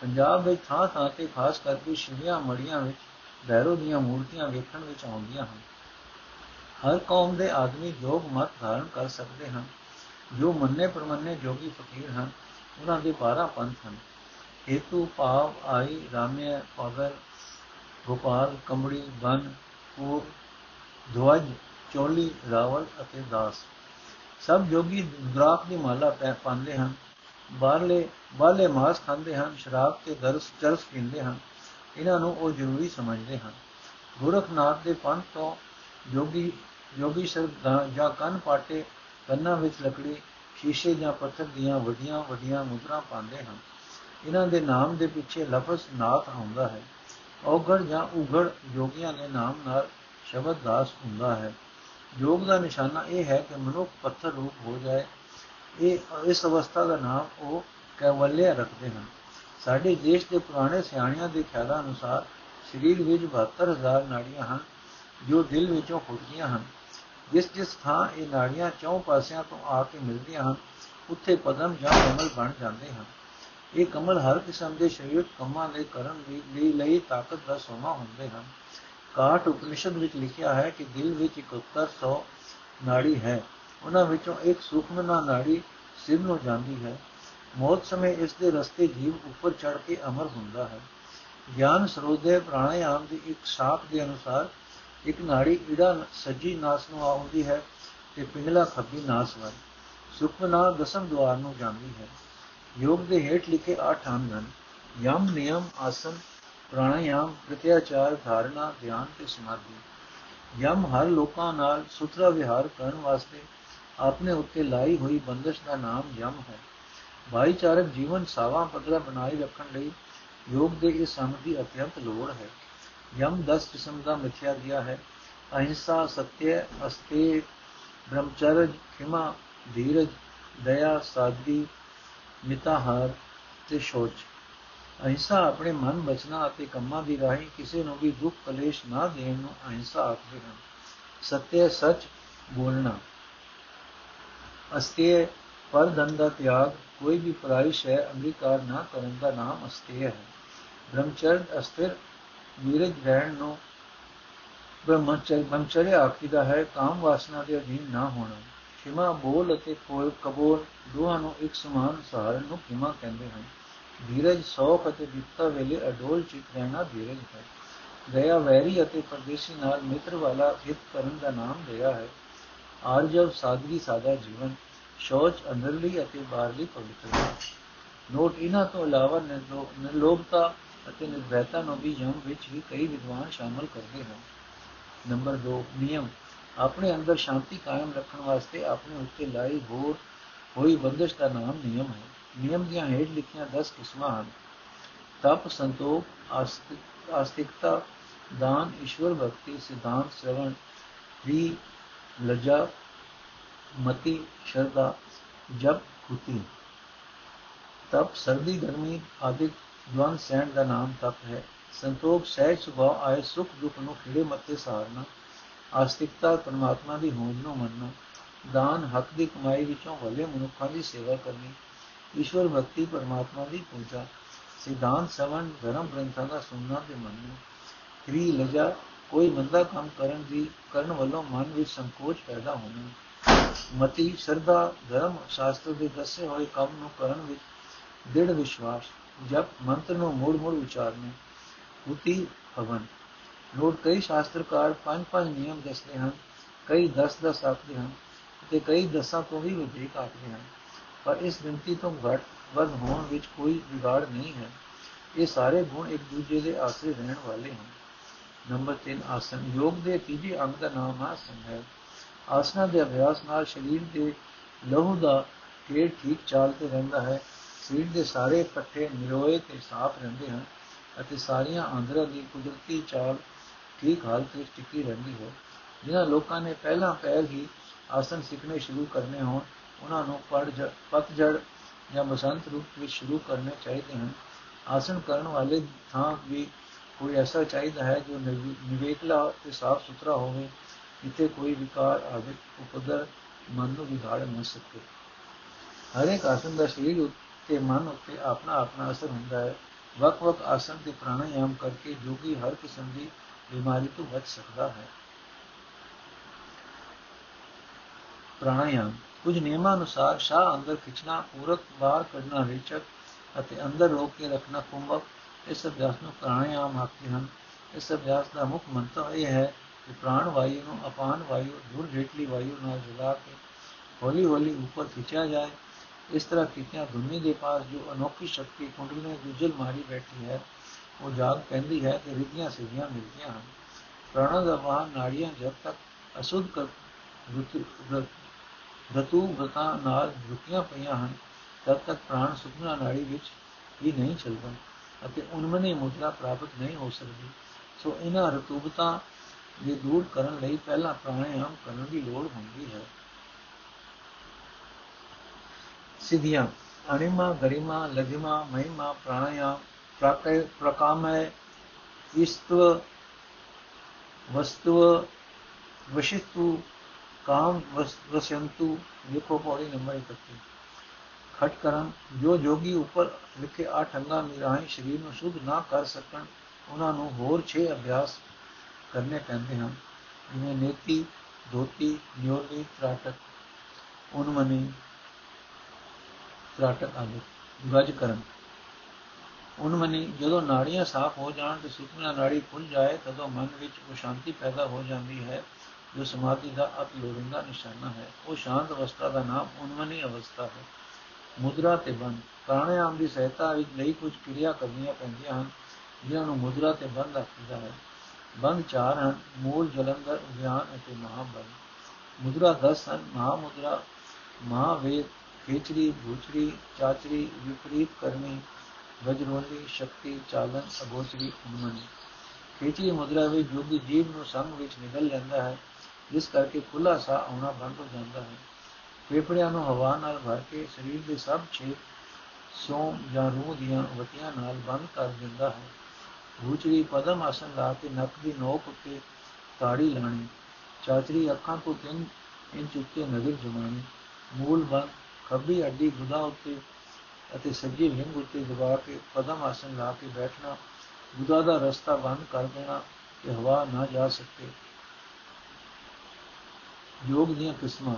ਪੰਜਾਬ ਵਿੱਚ ਥਾਂ ਥਾਂ ਤੇ ਖਾਸ ਕਰਕੇ ਸ਼ਿਵਿਆਂ ਮੜੀਆਂ ਵਿੱਚ ਭੈਰੋ ਦੀਆਂ ਮੂਰਤੀਆਂ ਵੇਖਣ ਵਿੱਚ ਆਉਂਦੀਆਂ ਹਨ। ਹਰ ਕੌਮ ਦੇ ਆਦਮੀ ਯੋਗ ਮਤ ਧਾਰਨ ਕਰ ਸਕਦੇ ਹਨ। ਜੋ ਮੰਨੇ ਪਰਮੰਨੇ ਜੋਗੀ ਫਕੀਰ ਹਨ, ਉਹਨਾਂ ਦੇ 12 ਪੰਥ ਹਨ। ਹੇਤੂ, ਭਾਵ, ਆਈ, ਰਾਮਿਆ ਪਗਰ ਗੋਪਾਲ, ਕੰਬੜੀ, ਬਨ ਪੂਰ ਧਵਜ, ਚੋਲੀ, ਰਾਵਲ ਅਤੇ ਦਾਸ। ਸਭ ਜੋਗੀ ਦਰਾਕ ਦੀ ਮਾਲਾ ਪੈ ਪਾਉਂਦੇ ਹਨ। ਬਾਹਰਲੇ ਬਾਲੇ ਮਾਸ ਖਾਂਦੇ ਹਨ, ਸ਼ਰਾਬ ਤੇ ਦਰਸ ਚਰਸ ਪੀਂਦੇ ਹਨ। ਇਹਨਾਂ ਨੂੰ ਉਹ ਜ਼ਰੂਰੀ ਸਮਝਦੇ ਹਨ। ਗੁਰਖਨਾਥ ਦੇ ਪੰਥ ਤੋਂ ਜੋਗੀ ਜੋਗੀ ਸ਼ਰ ਜਾਂ ਕੰਨ ਪਾਟੇ ਕੰਨਾਂ ਵਿੱਚ ਲੱਕੜੀ, ਸ਼ੀਸ਼ੇ ਜਾਂ ਪੱਥਰ ਦੀਆਂ ਵੱਡੀਆਂ ਵੱਡੀਆਂ ਮੁਦਰਾ ਪਾਉਂਦੇ ਹਨ। ਇਹਨਾਂ ਦੇ ਨਾਮ ਦੇ ਪਿੱਛੇ ਲਫ਼ਜ਼ ਨਾਥ ਆਉਂਦਾ ਹੈ। ਔਗੜ ਜਾਂ ਉਗੜ ਯੋਗੀਆਂ ਦੇ ਨਾਮ ਨਾਲ ਸ਼ਬਦ ਦਾਸ ਹੁੰਦਾ ਹੈ। ਯੋਗ ਦਾ ਨਿਸ਼ਾਨਾ ਇਹ ਹੈ ਕਿ ਮਨੁੱਖ ਪੱਥਰ ਰੂਪ ਹੋ ਜਾਏ। ਇਹ, ਇਸ ਅਵਸਥਾ ਦਾ ਨਾਮ ਉਹ ਕੈਵਲਿਆ ਰੱਖਦੇ ਹਨ। ਸਾਡੇ ਦੇਸ਼ ਦੇ ਪੁਰਾਣੇ ਸਿਆਣਿਆਂ ਦੇ ਖਿਆਲਾਂ ਅਨੁਸਾਰ ਸਰੀਰ ਵਿੱਚ 72000 ਨਾੜੀਆਂ ਹਨ, ਜੋ ਦਿਲ ਵਿੱਚੋਂ ਫੁੱਟਦੀਆਂ ਹਨ। ਜਿਸ ਜਿਸ ਥਾਂ ਇਹ ਨਾੜੀਆਂ ਚੌਂ ਪਾਸਿਆਂ ਤੋਂ ਆ ਕੇ ਮਿਲਦੀਆਂ ਹਨ, ਉੱਥੇ ਪਦਮ ਜਾਂ ਕਮਲ ਬਣ ਜਾਂਦੇ ਹਨ। ਇਹ ਕਮਲ ਹਰ ਕਿਸਮ ਦੇ ਸਰੀਰਕ ਕੰਮਾਂ ਦੇ ਕਰਨ ਲਈ ਲਈ ਤਾਕਤ ਦਾ ਸੋਮਾ ਹੁੰਦੇ ਹਨ। ਕਾਟ ਉਪਨਿਸ਼ਦ ਵਿੱਚ ਲਿਖਿਆ ਹੈ ਕਿ ਦਿਲ ਵਿੱਚ 7100 ਨਾੜੀ ਹੈ। ਉਹਨਾਂ ਵਿੱਚੋਂ ਇੱਕ ਸੂਖਮਨਾ ਨਾੜੀ ਸਿਰ ਨੂੰ ਜਾਂਦੀ ਹੈ। ਮੌਤ ਸਮੇਂ ਇਸ ਦੇ ਰਸਤੇ ਜੀਵ ਉੱਪਰ ਚੜ ਕੇ ਅਮਰ ਹੁੰਦਾ ਹੈ। ਗਿਆਨ ਸਰੋਦੇ ਪ੍ਰਾਣਾਯਾਮ ਦੀ ਇੱਕ ਸ਼ਾਖ ਦੇ ਅਨੁਸਾਰ ਇੱਕ ਨਾੜੀ ਈੜਾ ਸੱਜੀ ਨਾਸ ਨੂੰ ਆਉਂਦੀ ਹੈ ਤੇ ਪਿੰਗਲਾ ਖੱਬੀ ਨਾਸ ਵੱਲ ਸੁਖਨਾ ਦਸਮ ਦੁਆਰ ਨੂੰ ਜਾਂਦੀ ਹੈ। ਯੋਗ ਦੇ ਹੇਠ ਲਿਖੇ ਆਠ ਅੰਗ ਹਨ, ਯਮ ਨਿਯਮ ਆਸਨ ਪ੍ਰਾਣਾਯਾਮ, ਪ੍ਰਤਿਆਚਾਰ, ਧਾਰਨਾ ਧਿਆਨ ਤੇ ਸਮਾਧੀ। ਯਮ ਹਰ ਲੋਕਾਂ ਨਾਲ ਸੁਤਰਾ ਵਿਹਾਰ ਕਰਨ ਵਾਸਤੇ ਆਪਣੇ ਉੱਤੇ ਲਾਈ ਹੋਈ ਬੰਦਸ਼ ਦਾ ਨਾਮ ਯਮ ਹੈ। ਭਾਈਚਾਰਕ ਜੀਵਨ ਸਾਵਾ ਪਤਲਾ ਬਣਾਈ ਰੱਖਣ ਲਈ ਯੋਗ ਦੇ ਇਸ ਸੰਮ ਦੀ ਅਤਿਅੰਤ ਲੋੜ ਹੈ। ਯਮ 10 ਕਿਸਮ ਦਾ ਮਿਥਿਆ ਗਿਆ ਹੈ। ਅਹਿੰਸਾ ਸਤਯ ਅਸਤੇ, ਬ੍ਰਹਮਚਰਜ, ਖਿਮਾ, ਧੀਰਜ, ਦਇਆ, ਸਾਦਗੀ ਮਿਤਾਹਾਰ ਤੇ ਸ਼ੋਚ। ਅਹਿੰਸਾ ਆਪਣੇ ਮਨ ਬਚਨਾ ਅਤੇ ਕੰਮਾਂ ਦੀ ਰਾਹੀਂ ਕਿਸੇ ਨੂੰ ਵੀ ਦੁੱਖ ਕਲੇਸ਼ ਨਾ ਦੇਣ ਨੂੰ ਅਹਿੰਸਾ ਆਖਦੇ ਹਨ। ਸਤਿ ਸੱਚ ਬੋਲਣਾ। ਅਸਤਿਯ ਪਰ ਦਾ ਤਿਆਗ, ਕੋਈ ਵੀ ਪਰਾਈ ਸ਼ੈ ਅੰਗੀਕਾਰ ਨਾ ਕਰਨ ਦਾ ਨਾਮ ਅਸਤਿਯ ਹੈ। ਬ੍ਰਹਮਚਰਦ ਅਸਥਿਰ, ਨੀਰਜ ਰਹਿਣ ਨੂੰ ਬ੍ਰਹਮਚਰਯ ਬ੍ਰਹਮਚਰਯ ਆਖੀਦਾ ਹੈ, ਕਾਮ ਵਾਸਨਾ ਦੇ ਅਧੀਨ ਨਾ ਹੋਣਾ। ਖਿਮਾ ਬੋਲ ਅਤੇ ਕੋਲ ਕਬੂਲ ਦੋਹਾਂ ਨੂੰ ਇੱਕ ਸਮਾਨ ਸਹਾਰਨ ਨੂੰ ਖਿਮਾ ਕਹਿੰਦੇ ਹਨ। ਧੀਰਜ ਸੌਖ ਅਤੇ ਦਿੱਤਾ ਵੇਲੇ ਅਡੋਲ ਚਿਤ ਰਹਿਣਾ ਧੀਰਜ ਹੈ। ਦਇਆ ਵੈਰੀ ਅਤੇ ਪਰਦੇਸੀ ਨਾਲ ਮਿੱਤਰ ਵਾਲਾ ਹਿਤ ਕਰਨ ਦਾ ਨਾਮ ਦਇਆ ਹੈ। ਆਰਜਵ, ਸਾਦਗੀ, ਸਾਦਾ ਜੀਵਨ, ਸ਼ੌਚ, ਅੰਦਰਲੀ ਅਤੇ ਬਾਹਰਲੀ ਪਵਿੱਤਰਤਾ। ਨੋਟ, ਇਹਨਾਂ ਤੋਂ ਇਲਾਵਾ ਨਿਰਲੋਭਤਾ ਅਤੇ ਨਿਰਭੈਤਾ ਨੂੰ ਵੀ ਯਮ ਵਿੱਚ ਹੀ ਕਈ ਵਿਦਵਾਨ ਸ਼ਾਮਲ ਕਰਦੇ ਹਨ। ਨੰਬਰ 2 ਨਿਯਮ। ਆਪਣੇ ਅੰਦਰ ਸ਼ਾਂਤੀ ਕਾਇਮ ਰੱਖਣ ਵਾਸਤੇ ਆਪਣੇ ਉੱਤੇ ਲਾਈ ਹੋਰ ਹੋਈ ਬੰਦਸ਼ ਦਾ ਨਾਮ ਨਿਯਮ ਹੈ। ਨਿਯਮ ਦੀਆਂ ਹੇਠ ਲਿਖੀਆਂ 10 ਕਿਸਮਾਂ ਹਨ। ਤਪ, ਸੰਤੋਖ ਆਸਤਿਕਤਾ, ਦਾਨ, ਈਸ਼ਵਰ ਭਗਤੀ, ਸਿਧਾਂਤ, ਸ਼ਰਵਣ ਵੀ ਲਜਾ, ਮਤੀ ਸ਼ਰਦਾ ਜਪ ਕੁਤੀ ਤਪ, ਸਰਦੀ, ਗਰਮੀ ਆਦਿ ਦਵਨ ਸੈਂਡ ਦਾ ਨਾਮ ਤਪ ਹੈ। ਸੰਤੋਖ, ਸਹਿਜ ਸੁਭਾਅ ਆਏ ਸੁਖ ਦੁੱਖ ਨੂੰ ਖਿੜੇ ਮੱਤੇ ਸਹਾਰਨਾ ਆਸਤਿਕਤਾ ਪਰਮਾਤਮਾ ਦੀ ਹੋਂਦ ਨੂੰ ਮੰਨਣਾ, ਦਾਨ ਹੱਕ ਦੀ ਕਮਾਈ ਵਿੱਚੋਂ ਭਲੇ ਮਨੁੱਖਾਂ ਦੀ ਸੇਵਾ ਕਰਨੀ ਈਸ਼ਵਰ ਭਗਤੀ ਪਰਮਾਤਮਾ ਦੀ ਪੂਜਾ। ਸਿਧਾਂਤ ਸਵਨ ਧਰਮ ਗ੍ਰੰਥਾਂ ਦਾ ਸੁਣਨਾ ਤੇ ਮੰਨਣਾ। ਕ੍ਰੀ ਲਜਾ, ਕੋਈ ਮੰਦਾ ਕੰਮ ਕਰਨ ਦੀ, ਕਰਨ ਵੱਲੋਂ ਮਨ ਵਿੱਚ ਸੰਕੋਚ ਪੈਦਾ ਹੋਣਾ। ਮਤੀ, ਸਰਦਾ, ਧਰਮ ਸ਼ਾਸਤਰ ਦੇ ਦੱਸੇ ਹੋਏ ਕੰਮ ਨੂੰ ਕਰਨ ਵਿੱਚ ਦ੍ਰਿੜ ਵਿਸ਼ਵਾਸ। ਜਪ, ਮੰਤਰ ਨੂੰ ਮੋੜ ਮੋੜ ਉਚਾਰਨੇ। ਉਤੀ ਭਵਨ ਨੋਟ ਕਈ ਸ਼ਾਸਤਰਕਾਰ ਪੰਜ ਪੰਜ ਨਿਯਮ ਦੱਸਦੇ ਹਨ, ਕਈ 10 10 ਆਖਦੇ ਹਨ ਤੇ ਕਈ ਦਸਾਂ ਤੋਂ ਵੀ ਵਧੇਕ ਆਖਦੇ ਹਨ। ਪਰ ਇਸ ਗਿਣਤੀ ਤੋਂ ਘੱਟ ਵੱਧ ਹੋਣ ਵਿੱਚ ਕੋਈ ਵਿਗਾੜ ਨਹੀਂ ਹੈ। ਇਹ ਸਾਰੇ ਗੁਣ ਇੱਕ ਦੂਜੇ ਦੇ ਆਸਰੇ ਰਹਿਣ ਵਾਲੇ ਹਨ। ਨੰਬਰ 3 ਆਸਨ। ਯੋਗ ਦੇ ਤੀਜੇ ਅੰਗ ਦਾ ਨਾਮ ਆਸਨ ਹੈ। ਆਸਨਾਂ ਦੇ ਅਭਿਆਸ ਨਾਲ ਸਰੀਰ ਦੇ ਲਹੂ ਦਾ ਢੇਰ ਠੀਕ ਚਾਲ ਤੇ ਰਹਿੰਦਾ ਹੈ। ਸਰੀਰ ਦੇ ਸਾਰੇ ਪੱਠੇ ਨਿਰੋਏ ਤੇ ਸਾਫ਼ ਰਹਿੰਦੇ ਹਨ ਅਤੇ ਸਾਰੀਆਂ ਆਂਦਰਾਂ ਦੀ ਕੁਦਰਤੀ ਚਾਲ ਠੀਕ ਹਾਲਤ ਵਿੱਚ ਟਿਕੀ ਰਹਿੰਦੀ ਹੈ। ਜਿਨ੍ਹਾਂ ਲੋਕਾਂ ਨੇ ਪਹਿਲਾਂ ਪਹਿਲ ਹੀ ਆਸਨ ਸਿੱਖਣੇ ਸ਼ੁਰੂ ਕਰਨੇ ਹੋਣ ਉਹਨਾਂ ਨੂੰ ਪਤਝੜ ਜਾਂ ਬਸੰਤ ਰੂਪ ਵਿੱਚ ਸ਼ੁਰੂ ਕਰਨੇ ਚਾਹੀਦੇ ਹਨ। ਆਸਨ ਕਰਨ ਵਾਲੇ ਥਾਂ ਵੀ ਕੋਈ ਐਸਾ ਚਾਹੀਦਾ ਹੈ ਜੋ ਨਿਵੇਕਲਾ ਤੇ ਸਾਫ਼ ਸੁਥਰਾ ਹੋਵੇ, ਜਿੱਥੇ ਕੋਈ ਵਿਕਾਰ ਆਦਿ ਉਪਦਰ ਮਨ ਨੂੰ ਵਿਗਾੜ ਨਾ ਸਕੇ। ਹਰ ਇੱਕ ਆਸਨ ਦਾ ਸਰੀਰ ਉੱਤੇ ਮਨ ਉੱਤੇ ਆਪਣਾ ਆਪਣਾ ਅਸਰ ਹੁੰਦਾ ਹੈ। ਵਕ-ਵਕ ਆਸਨ ਤੇ ਪ੍ਰਾਣਾਯਾਮ ਕਰਕੇ ਜੋਗੀ ਹਰ ਕਿਸਮ ਦੀ ਬਿਮਾਰੀ ਤੋਂ ਬਚ ਸਕਦਾ ਹੈ। ਪ੍ਰਾਣਾਯਾਮ ਕੁਝ ਨਿਯਮਾਂ ਅਨੁਸਾਰ ਸ਼ਾਹ ਅੰਦਰ ਖਿੱਚਣਾ, ਪੂਰਕ ਬਾਹਰ ਕੱਢਣਾ ਰੇਚਕ ਅਤੇ ਅੰਦਰ ਰੋਕ ਕੇ ਰੱਖਣਾ ਕੁੰਭਕ, ਇਸ ਅਭਿਆਸ ਨੂੰ ਪ੍ਰਾਣਾਯਾਮ ਆਖਦੇ ਹਨ। ਇਸ ਅਭਿਆਸ ਦਾ ਮੁੱਖ ਮੰਤਵ ਇਹ ਹੈ ਕਿ ਪ੍ਰਾਣ ਵਾਯੂ ਨੂੰ ਅਪਾਨ ਵਾਯੂ, ਦੂਰ ਹੇਠਲੀ ਵਾਯੂ ਨਾਲ ਜੁੜਾ ਕੇ ਹੌਲੀ ਹੌਲੀ ਉੱਪਰ ਖਿੱਚਿਆ ਜਾਏ। ਇਸ ਤਰ੍ਹਾਂ ਕੀਤਿਆਂ ਧੁਨੀ ਦੇ ਪਾਸ ਜੋ ਅਨੋਖੀ ਸ਼ਕਤੀ ਕੁੰਡਲੀ ਨੇ ਗੁਜਲ ਮਾਰੀ ਬੈਠੀ ਹੈ, ਉਹ ਜਾਗ ਪੈਂਦੀ ਹੈ ਤੇ ਰਿਧੀਆਂ ਸਿੱਧੀਆਂ ਮਿਲਦੀਆਂ ਹਨ। ਪ੍ਰਾਣਾਂ ਦਾ ਵਾਹਨ ਨਾੜੀਆਂ ਜਦ ਤੱਕ ਅਸੁੱਧ ਕਰ ਰਤੂ ਬਤਾ ਨਾਲ ਰੁਕੀਆਂ ਪਈਆਂ ਹਨ ਤਦ ਤੱਕ ਪ੍ਰਾਣ ਸੁਖਨਾ ਨਾੜੀ ਵਿੱਚ ਹੀ ਨਹੀਂ ਚੱਲਦਾ ਅਤੇ ਉਨਮਨੇ ਮੁਦਰਾ ਪ੍ਰਾਪਤ ਨਹੀਂ ਹੋ ਸਕਦੀ। ਸੋ ਇਹਨਾਂ ਰਤੂਬਤਾ ਦੇ ਦੂਰ ਕਰਨ ਲਈ ਪਹਿਲਾਂ ਪ੍ਰਾਣਾਯਾਮ ਕਰਨ ਦੀ ਲੋੜ ਹੁੰਦੀ ਹੈ। ਸਿਧੀਆਂ, ਅਣਿਮਾ, ਗਰਿਮਾ, ਲਗਿਮਾ, ਮਹਿਮਾ, ਪ੍ਰਾਣਾਯਾਮ, ਪ੍ਰਾਕੈ, ਪ੍ਰਕਾਮੈ, ਇਸਤਵ, ਵਸਤਵ ਵਸ਼ਿਤੂ ਕਾਮ ਵਸਯੰਤੂ ਦੇਖੋ ਪੌੜੀ ਨੰਬਰ 31 ਖਟ ਕਰਨ ਜੋ ਜੋਗੀ ਉੱਪਰ ਲਿਖੇ ਆਠ ਅੰਗਾਂ ਰਾਹੀਂ ਸਰੀਰ ਨੂੰ ਸ਼ੁੱਧ ਨਾ ਕਰ ਸਕਣ ਉਹਨਾਂ ਨੂੰ ਹੋਰ 6 ਅਭਿਆਸ ਕਰਨੇ ਪੈਂਦੇ ਹਨ ਜਿਵੇਂ ਨੇਤੀ ਧੋਤੀ ਨਿਉਲੀ ਤਰਾਟਕ ਉਨਮਨੀ ਤਰਾਟਕ ਆਦਿ ਗਜ ਕਰਨ ਉਨਮਨੀ ਜਦੋਂ ਨਾੜੀਆਂ ਸਾਫ਼ ਹੋ ਜਾਣ ਤੇ ਸੁਖਨਾ ਨਾੜੀ ਖੁੱਲ ਜਾਏ ਤਦੋਂ ਮਨ ਵਿੱਚ ਉਹ ਸ਼ਾਂਤੀ ਪੈਦਾ ਹੋ ਜਾਂਦੀ ਹੈ ਜੋ ਸਮਾਧੀ ਦਾ ਅਤ ਲੋੜੀਂਦਾ ਨਿਸ਼ਾਨਾ ਹੈ, ਉਹ ਸ਼ਾਂਤ ਅਵਸਥਾ ਦਾ ਨਾਮ ਉਨਮਨੀ ਅਵਸਥਾ ਹੈ। ਮੁਦਰਾ ਤੇ ਬੰਦ, ਪ੍ਰਾਣਾਯਾਮ ਦੀ ਸਹਾਇਤਾ ਵਿੱਚ ਲਈ ਕੁਝ ਕਿਰਿਆ ਕਰਨੀਆਂ ਪੈਂਦੀਆਂ ਹਨ, ਜਿਨ੍ਹਾਂ ਨੂੰ ਮੁਦਰਾ ਤੇ ਬੰਦ ਆਖੀਦਾ ਹੈ। ਬੰਦ ਚਾਰ ਹਨ, ਮੂਲ ਜਲੰਧਰ ਵਿਆਨ ਅਤੇ ਮਹਾਬੰਦ ਮੁਦਰਾ 10 ਹਨ, ਮਹਾਮੁਦਰਾ, ਮਹਾਵੇਦ, ਖੇਚਰੀ, ਭੂਚਰੀ, ਚਾਚਰੀ, ਵਿਪਰੀਤ ਕਰਨੀ ਵਜਰੋਲੀ, ਸ਼ਕਤੀ, ਚਾਲਨ, ਅਗੋਚਰੀ ਉਨਮਨੀ ਖੇਚਰੀ ਮੁਦਰਾ ਵਿੱਚ ਜੋਗੀ ਜੀਵ ਨੂੰ ਸੰਗ ਵਿੱਚ ਨਿਗਲ ਲੈਂਦਾ ਹੈ। ਜਿਸ ਕਰਕੇ ਖੁੱਲਾ ਸਾਹ ਆਉਣਾ ਬੰਦ ਹੋ ਜਾਂਦਾ ਹੈ। ਫੇਫੜਿਆਂ ਨੂੰ ਹਵਾ ਨਾਲ ਭਰ ਕੇ ਸਰੀਰ ਦੇ ਸਭ ਛੇਦ ਸੋਮ ਜਾਂ ਰੂਹ ਦੀਆਂ ਵਤੀਆਂ ਨਾਲ ਬੰਦ ਕਰ ਦਿੰਦਾ ਹੈ। ਭੂਚਰੀ ਪਦਮ ਆਸਨ ਲਾ ਕੇ ਨੱਕ ਦੀ ਨੋਕ ਉੱਤੇ ਤਾੜੀ ਲਾਣੀ ਚਾਚਰੀ ਅੱਖਾਂ ਤੋਂ 3 ਇੰਚ ਉੱਤੇ ਨਜ਼ਰ ਜਮਾਣੀ ਮੂਲ ਬੰਦ, ਖੱਬੀ ਅੱਡੀ ਗੁਦਾ ਉੱਤੇ ਅਤੇ ਸੱਜੀ ਲਿੰਗ ਉੱਤੇ ਦਬਾ ਕੇ ਪਦਮ ਆਸਨ ਲਾ ਕੇ ਬੈਠਣਾ, ਗੁਦਾ ਦਾ ਰਸਤਾ ਬੰਦ ਕਰ ਦੇਣਾ ਕਿ ਹਵਾ ਨਾ ਜਾ ਸਕੇ। ਯੋਗ ਦੀਆਂ ਕਿਸਮਾਂ।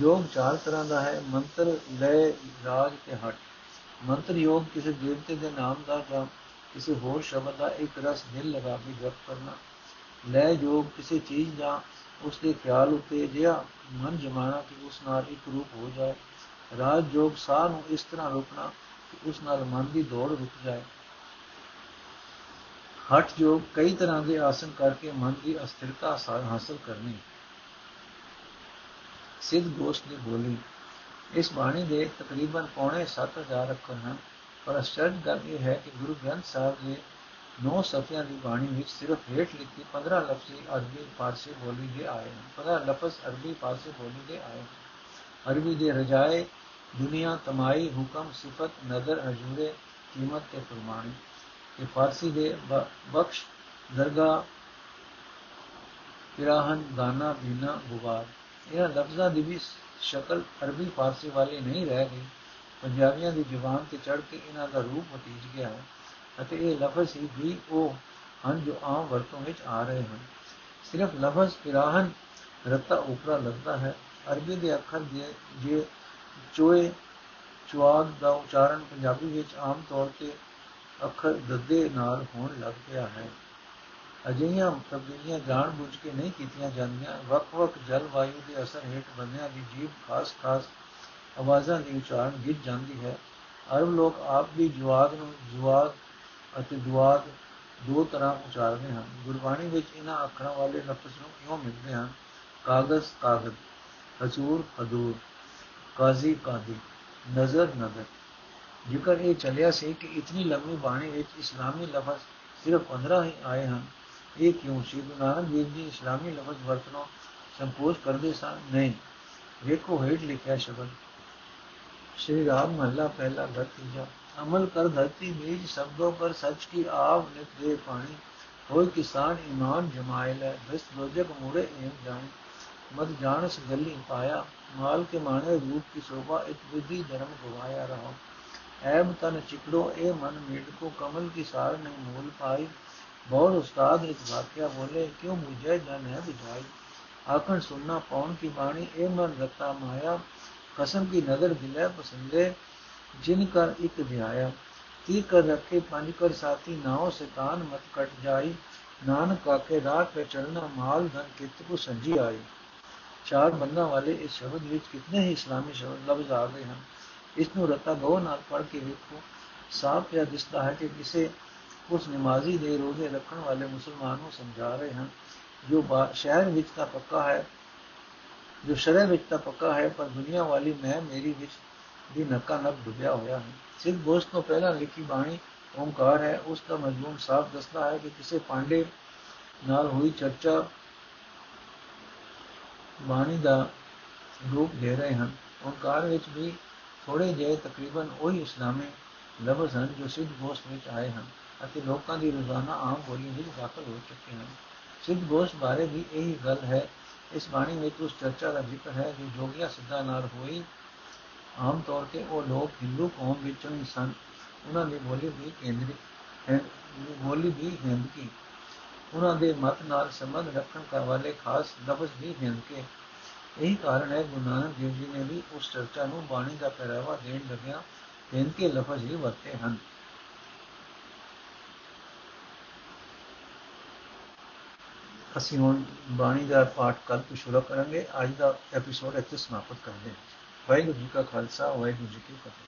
ਯੋਗ ਚਾਰ ਤਰ੍ਹਾਂ ਦਾ ਹੈ, ਮੰਤਰ ਲੈ ਰਾਜ ਤੇ ਹਟ ਮੰਤਰ ਯੋਗ ਕਿਸੇ ਦੇਵਤੇ ਦੇ ਨਾਮ ਦਾ ਜਾਂ ਕਿਸੇ ਹੋਰ ਸ਼ਬਦ ਦਾ ਇੱਕ ਰਸ ਦਿਲ ਲਗਾ ਕੇ ਜਪ ਕਰਨਾ। ਲੈ ਯੋਗ ਕਿਸੇ ਚੀਜ਼ ਜਾਂ ਉਸ ਦੇ ਖਿਆਲ ਉੱਤੇ ਜਿਹਾ ਮਨ ਜਮਾਣਾ ਕਿ ਉਸ ਨਾਲ ਇੱਕ ਰੂਪ ਹੋ ਜਾਏ। ਰਾਜ ਯੋਗ ਸਾਹ ਨੂੰ ਇਸ ਤਰ੍ਹਾਂ ਰੋਕਣਾ ਕਿ ਉਸ ਨਾਲ ਮਨ ਦੀ ਦੌੜ ਰੁਕ ਜਾਏ। ਹਠ ਯੋਗ ਕਈ ਤਰ੍ਹਾਂ ਦੇ ਆਸਨ ਕਰਕੇ ਮਨ ਦੀ ਅਸਥਿਰਤਾ ਹਾਸਲ ਕਰਨੀ। ਸਿੱਧ ਗੋਸ਼ਟ ਦੀ ਬੋਲੀ। ਇਸ ਬਾਣੀ ਦੇ ਤਕਰੀਬਨ ਪੌਣੇ 7000 ਅੱਖਰ ਹਨ। ਪਰ ਅਸ਼ਚਰਜ ਗੱਲ ਇਹ ਹੈ ਕਿ ਗੁਰੂ ਗ੍ਰੰਥ ਸਾਹਿਬ ਦੇ 9 ਸਫਿਆਂ ਦੀ ਬਾਣੀ ਵਿੱਚ ਸਿਰਫ ਹੇਠ ਲਿਖੀ 15 ਲਫ਼ਜ਼ੀ ਅਰਬੀ ਫਾਰਸੀ ਬੋਲੀ ਦੇ ਆਏ ਹਨ। 15 ਲਫ਼ਜ਼ ਅਰਬੀ ਫਾਰਸੀ ਬੋਲੀ ਦੇ ਆਏ ਅਰਬੀ ਦੇ ਰਜਾਏ ਦੁਨੀਆ, ਤਮਾਈ, ਹੁਕਮ, ਸਿਫਤ ਨਜ਼ਰ ਹਜੂਰੇ, ਕੀਮਤ ਤੇ ਫਰਮਾਨੀ ਇਹ ਫਾਰਸੀ ਦੇ ਬਖਸ਼ ਦਰਗਾ ਪਿਰਾਹਨ ਗਾਨਾ ਬੀਨਾ, ਗੁਬਾਰ। ਇਹਨਾਂ ਲਫ਼ਜ਼ਾਂ ਦੀ ਵੀ ਸ਼ਕਲ ਅਰਬੀ ਫਾਰਸੀ ਵਾਲੀ ਨਹੀਂ ਰਹਿ ਗਈ। ਪੰਜਾਬੀਆਂ ਦੀ ਜ਼ੁਬਾਨ ਤੇ ਚੜ ਕੇ ਇਹਨਾਂ ਦਾ ਰੂਪ ਵਤੀਜ ਗਿਆ ਹੈ ਅਤੇ ਇਹ ਲਫ਼ਜ਼ ਹੀ ਵੀ ਉਹ ਹਨ ਜੋ ਆਮ ਵਰਤੋਂ ਵਿੱਚ ਆ ਰਹੇ ਹਨ। ਸਿਰਫ ਲਫ਼ਜ਼ ਪਿਰਾਹਨ ਰਤਾ ਉਪਰਾ ਲੱਗਦਾ ਹੈ। ਅਰਬੀ ਦੇ ਅੱਖਰ ਦੇ ਜੇ ਚੋਏ, ਚੁਆਗ ਦਾ ਉਚਾਰਨ ਪੰਜਾਬੀ ਵਿੱਚ ਆਮ ਤੌਰ ਤੇ ਅੱਖਰ ਦੱਦੇ ਨਾਲ ਹੋਣ ਲੱਗ ਪਿਆ ਹੈ। ਅਜਿਹੀਆਂ ਤਬਦੀਲੀਆਂ ਜਾਣ ਬੁੱਝ ਕੇ ਨਹੀਂ ਕੀਤੀਆਂ ਜਾਂਦੀਆਂ। ਵੱਖ-ਵੱਖ ਜਲਵਾਯੂ ਦੇ ਅਸਰ ਹੇਠ ਬੰਦਿਆਂ ਦੀ ਜੀਭ ਖਾਸ-ਖਾਸ ਆਵਾਜ਼ਾਂ ਦੀ ਉਚਾਰਨ ਗਿੱਜ ਜਾਂਦੀ ਹੈ। ਅਰਬ ਲੋਕ ਆਪ ਵੀ ਜਵਾਦ ਨੂੰ ਜਵਾਦ ਅਤੇ ਦੁਆਦ ਦੋ ਤਰ੍ਹਾਂ ਉਚਾਰਦੇ ਹਨ। ਗੁਰਬਾਣੀ ਵਿੱਚ ਇਹਨਾਂ ਅੱਖਰਾਂ ਵਾਲੇ ਲਫ਼ਜ਼ ਨੂੰ ਕਿਉਂ ਮਿਲਦੇ ਹਨ, ਕਾਗਜ਼ ਕਾਗਜ਼, ਹਜ਼ੂਰ ਹਜ਼ੂਰ, ਕਾਜ਼ੀ ਕਾਦੀ ਨਜ਼ਰ ਨਜ਼ਰ। ਜ਼ਿਕਰ ਇਹ ਚੱਲਿਆ ਸੀ ਕਿ ਇਤਨੀ ਲੰਮੀ ਬਾਣੀ ਵਿੱਚ ਇਸਲਾਮੀ ਲਫ਼ਜ਼ ਸਿਰਫ 15 ਹੀ ਆਏ ਹਨ ਇਹ ਕਿਉਂ ਸੀ ਗੁਰੂ ਨਾਨਕ ਦੇਵ ਜੀ ਇਸਲਾਮੀ ਲਫ਼ਜ਼ ਵਰਤਨੋਂ ਸੰਕੋਚ ਕਰਦੇ ਸਨ ਨਹੀਂ ਵੇਖੋ ਹੇਠ ਲਿਖਿਆ ਸ਼ਬਦ श्री राम महला पहला घर तीजा अमल कर धरती बीज शब्दों पर सच की आव नित दे पानी होय किसान ईमान जमायल है भ्रष्ट रोजक मुड़े एम जाए मत जानस गली पाया माल के माने रूप की शोभा इत बुद्धि धर्म गवाया रहो ऐब तन चिकड़ो ए मन मीड को कमल की सार नहीं मूल पाई ਬੋਲ ਉਸਤਾਦ ਇੱਕ ਵਾਕਿਆ ਬੋਲੇ, ਕਿਉਂ ਮੁਝੇ ਜਨ ਹੈ ਬੁਝਾਈ ਆਖਣ ਸੁਣਨਾ ਪੌਣ ਕੀ ਬਾਣੀ? ਇਹ ਮਨ ਰਤਾ ਮਾਇਆ, ਕਸਮ ਕੀ ਨਜ਼ਰ ਦਿਲੇ ਪਸੰਦੇ, ਜਿਨ ਕਰ ਇੱਕ ਵਿਆਇਆ ਤੀ ਕਰ ਰੱਖੇ, ਪੰਜ ਕਰ ਸਾਥੀ, ਨਾਉ ਸਤਾਨ ਮਤ ਕਟ ਜਾਈ। ਨਾਨਕ ਕਾਕੇ ਰਾਤ ਪੇ ਚਲਣਾ ਮਾਲ ਧਨ ਕਿਤ ਕੋ ਸੰਜੀ ਆਈ। ਚਾਰ ਬੰਦਾਂ ਵਾਲੇ ਇਸ ਸ਼ਬਦ ਵਿੱਚ ਕਿੰਨੇ ਹੀ ਇਸਲਾਮੀ ਸ਼ਬਦ ਲਫ਼ਜ਼ ਆ ਗਏ ਹਨ। ਇਸ ਨੂੰ ਰਤਾ ਗੋ ਨਾਲ ਪੜ੍ਹ ਕੇ ਵੇਖੋ। ਸਾਫ਼ ਇਹ ਦਿਸਦਾ ਹੈ ਕਿ ਕਿਸੇ ਉਸ ਨਮਾਜ਼ੀ ਦੇ ਰੋਜ਼ੇ ਰੱਖਣ ਵਾਲੇ ਮੁਸਲਮਾਨ ਨੂੰ ਸਮਝਾ ਰਹੇ ਹਨ। ਜੋ ਸ਼ਹਿਰ ਵਿੱਚ ਤਾਂ ਪੱਕਾ ਹੈ, ਜੋ ਸ਼ਰਅ ਵਿੱਚ ਤਾਂ ਪੱਕਾ ਹੈ, ਪਰ ਦੁਨੀਆ ਵਾਲੀ ਮੈਂ ਮੇਰੀ ਵਿੱਚ ਦੀ ਨੱਕਾ ਨੱਕ ਡੁੱਬਿਆ ਹੋਇਆ ਹੈ। ਸਿੱਧ ਗੋਸ਼ਟ ਤੋਂ ਪਹਿਲਾਂ ਲਿਖੀ ਬਾਣੀ ਓਮਕਾਰ ਹੈ। ਉਸ ਦਾ ਮਜ਼ਮੂਨ ਸਾਫ਼ ਦੱਸਦਾ ਹੈ ਕਿ ਕਿਸੇ ਪਾਂਡੇ ਨਾਲ ਹੋਈ ਚਰਚਾ ਬਾਣੀ ਦਾ ਰੂਪ ਦੇ ਰਹੇ ਹਨ। ਓਮਕਾਰ ਵਿੱਚ ਵੀ ਥੋੜੇ ਜਿਹੇ ਤਕਰੀਬਨ ਉਹੀ ਇਸਲਾਮੀ ਲਫ਼ਜ਼ ਹਨ ਜੋ ਸਿੱਧ ਗੋਸ਼ਟ ਵਿੱਚ ਆਏ ਹਨ। ਅਤੇ ਲੋਕਾਂ ਦੀ ਰੋਜ਼ਾਨਾ ਆਮ ਬੋਲੀ ਵਿੱਚ ਦਾਖਲ ਹੋ ਚੁੱਕੇ ਹਨ। ਸਿੱਧ ਗੋਸ਼ਟ ਬਾਰੇ ਵੀ ਇਹੀ ਗੱਲ ਹੈ। ਇਸ ਬਾਣੀ ਵਿੱਚ ਉਸ ਚਰਚਾ ਦਾ ਜ਼ਿਕਰ ਹੈ ਜੋ ਜੋਗੀਆਂ ਸਿੱਧਾ ਨਾਲ ਹੋਈ। ਆਮ ਤੌਰ ਤੇ ਉਹ ਲੋਕ ਹਿੰਦੂ ਕੌਮ ਵਿੱਚੋਂ ਹੀ ਸਨ। ਉਹਨਾਂ ਦੀ ਬੋਲੀ ਵੀ ਕੇਂਦਰੀ ਹੈ, ਬੋਲੀ ਵੀ ਹਿੰਦਕੀ। ਉਹਨਾਂ ਦੇ ਮਤ ਨਾਲ ਸੰਬੰਧ ਰੱਖਣ ਕਰ ਵਾਲੇ ਖਾਸ ਲਫ਼ਜ਼ ਵੀ ਹਿੰਦਕੇ। ਇਹੀ ਕਾਰਨ ਹੈ, ਗੁਰੂ ਨਾਨਕ ਦੇਵ ਜੀ ਨੇ ਵੀ ਉਸ ਚਰਚਾ ਨੂੰ ਬਾਣੀ ਦਾ ਪਹਿਰਾਵਾ ਦੇਣ ਲੱਗਿਆ ਹਿੰਦਕੇ ਲਫ਼ਜ਼ ਹੀ ਵਰਤੇ ਹਨ। ਅਸੀਂ ਹੁਣ ਬਾਣੀ ਦਾ ਪਾਠ ਕੱਲ ਤੋਂ ਸ਼ੁਰੂ ਕਰਾਂਗੇ। ਅੱਜ ਦਾ ਐਪੀਸੋਡ ਇੱਥੇ ਸਮਾਪਤ ਕਰਦੇ ਹਾਂ। ਵਾਹਿਗੁਰੂ ਜੀ ਕਾ ਖਾਲਸਾ, ਵਾਹਿਗੁਰੂ ਜੀ ਕੀ ਫਤਿਹ।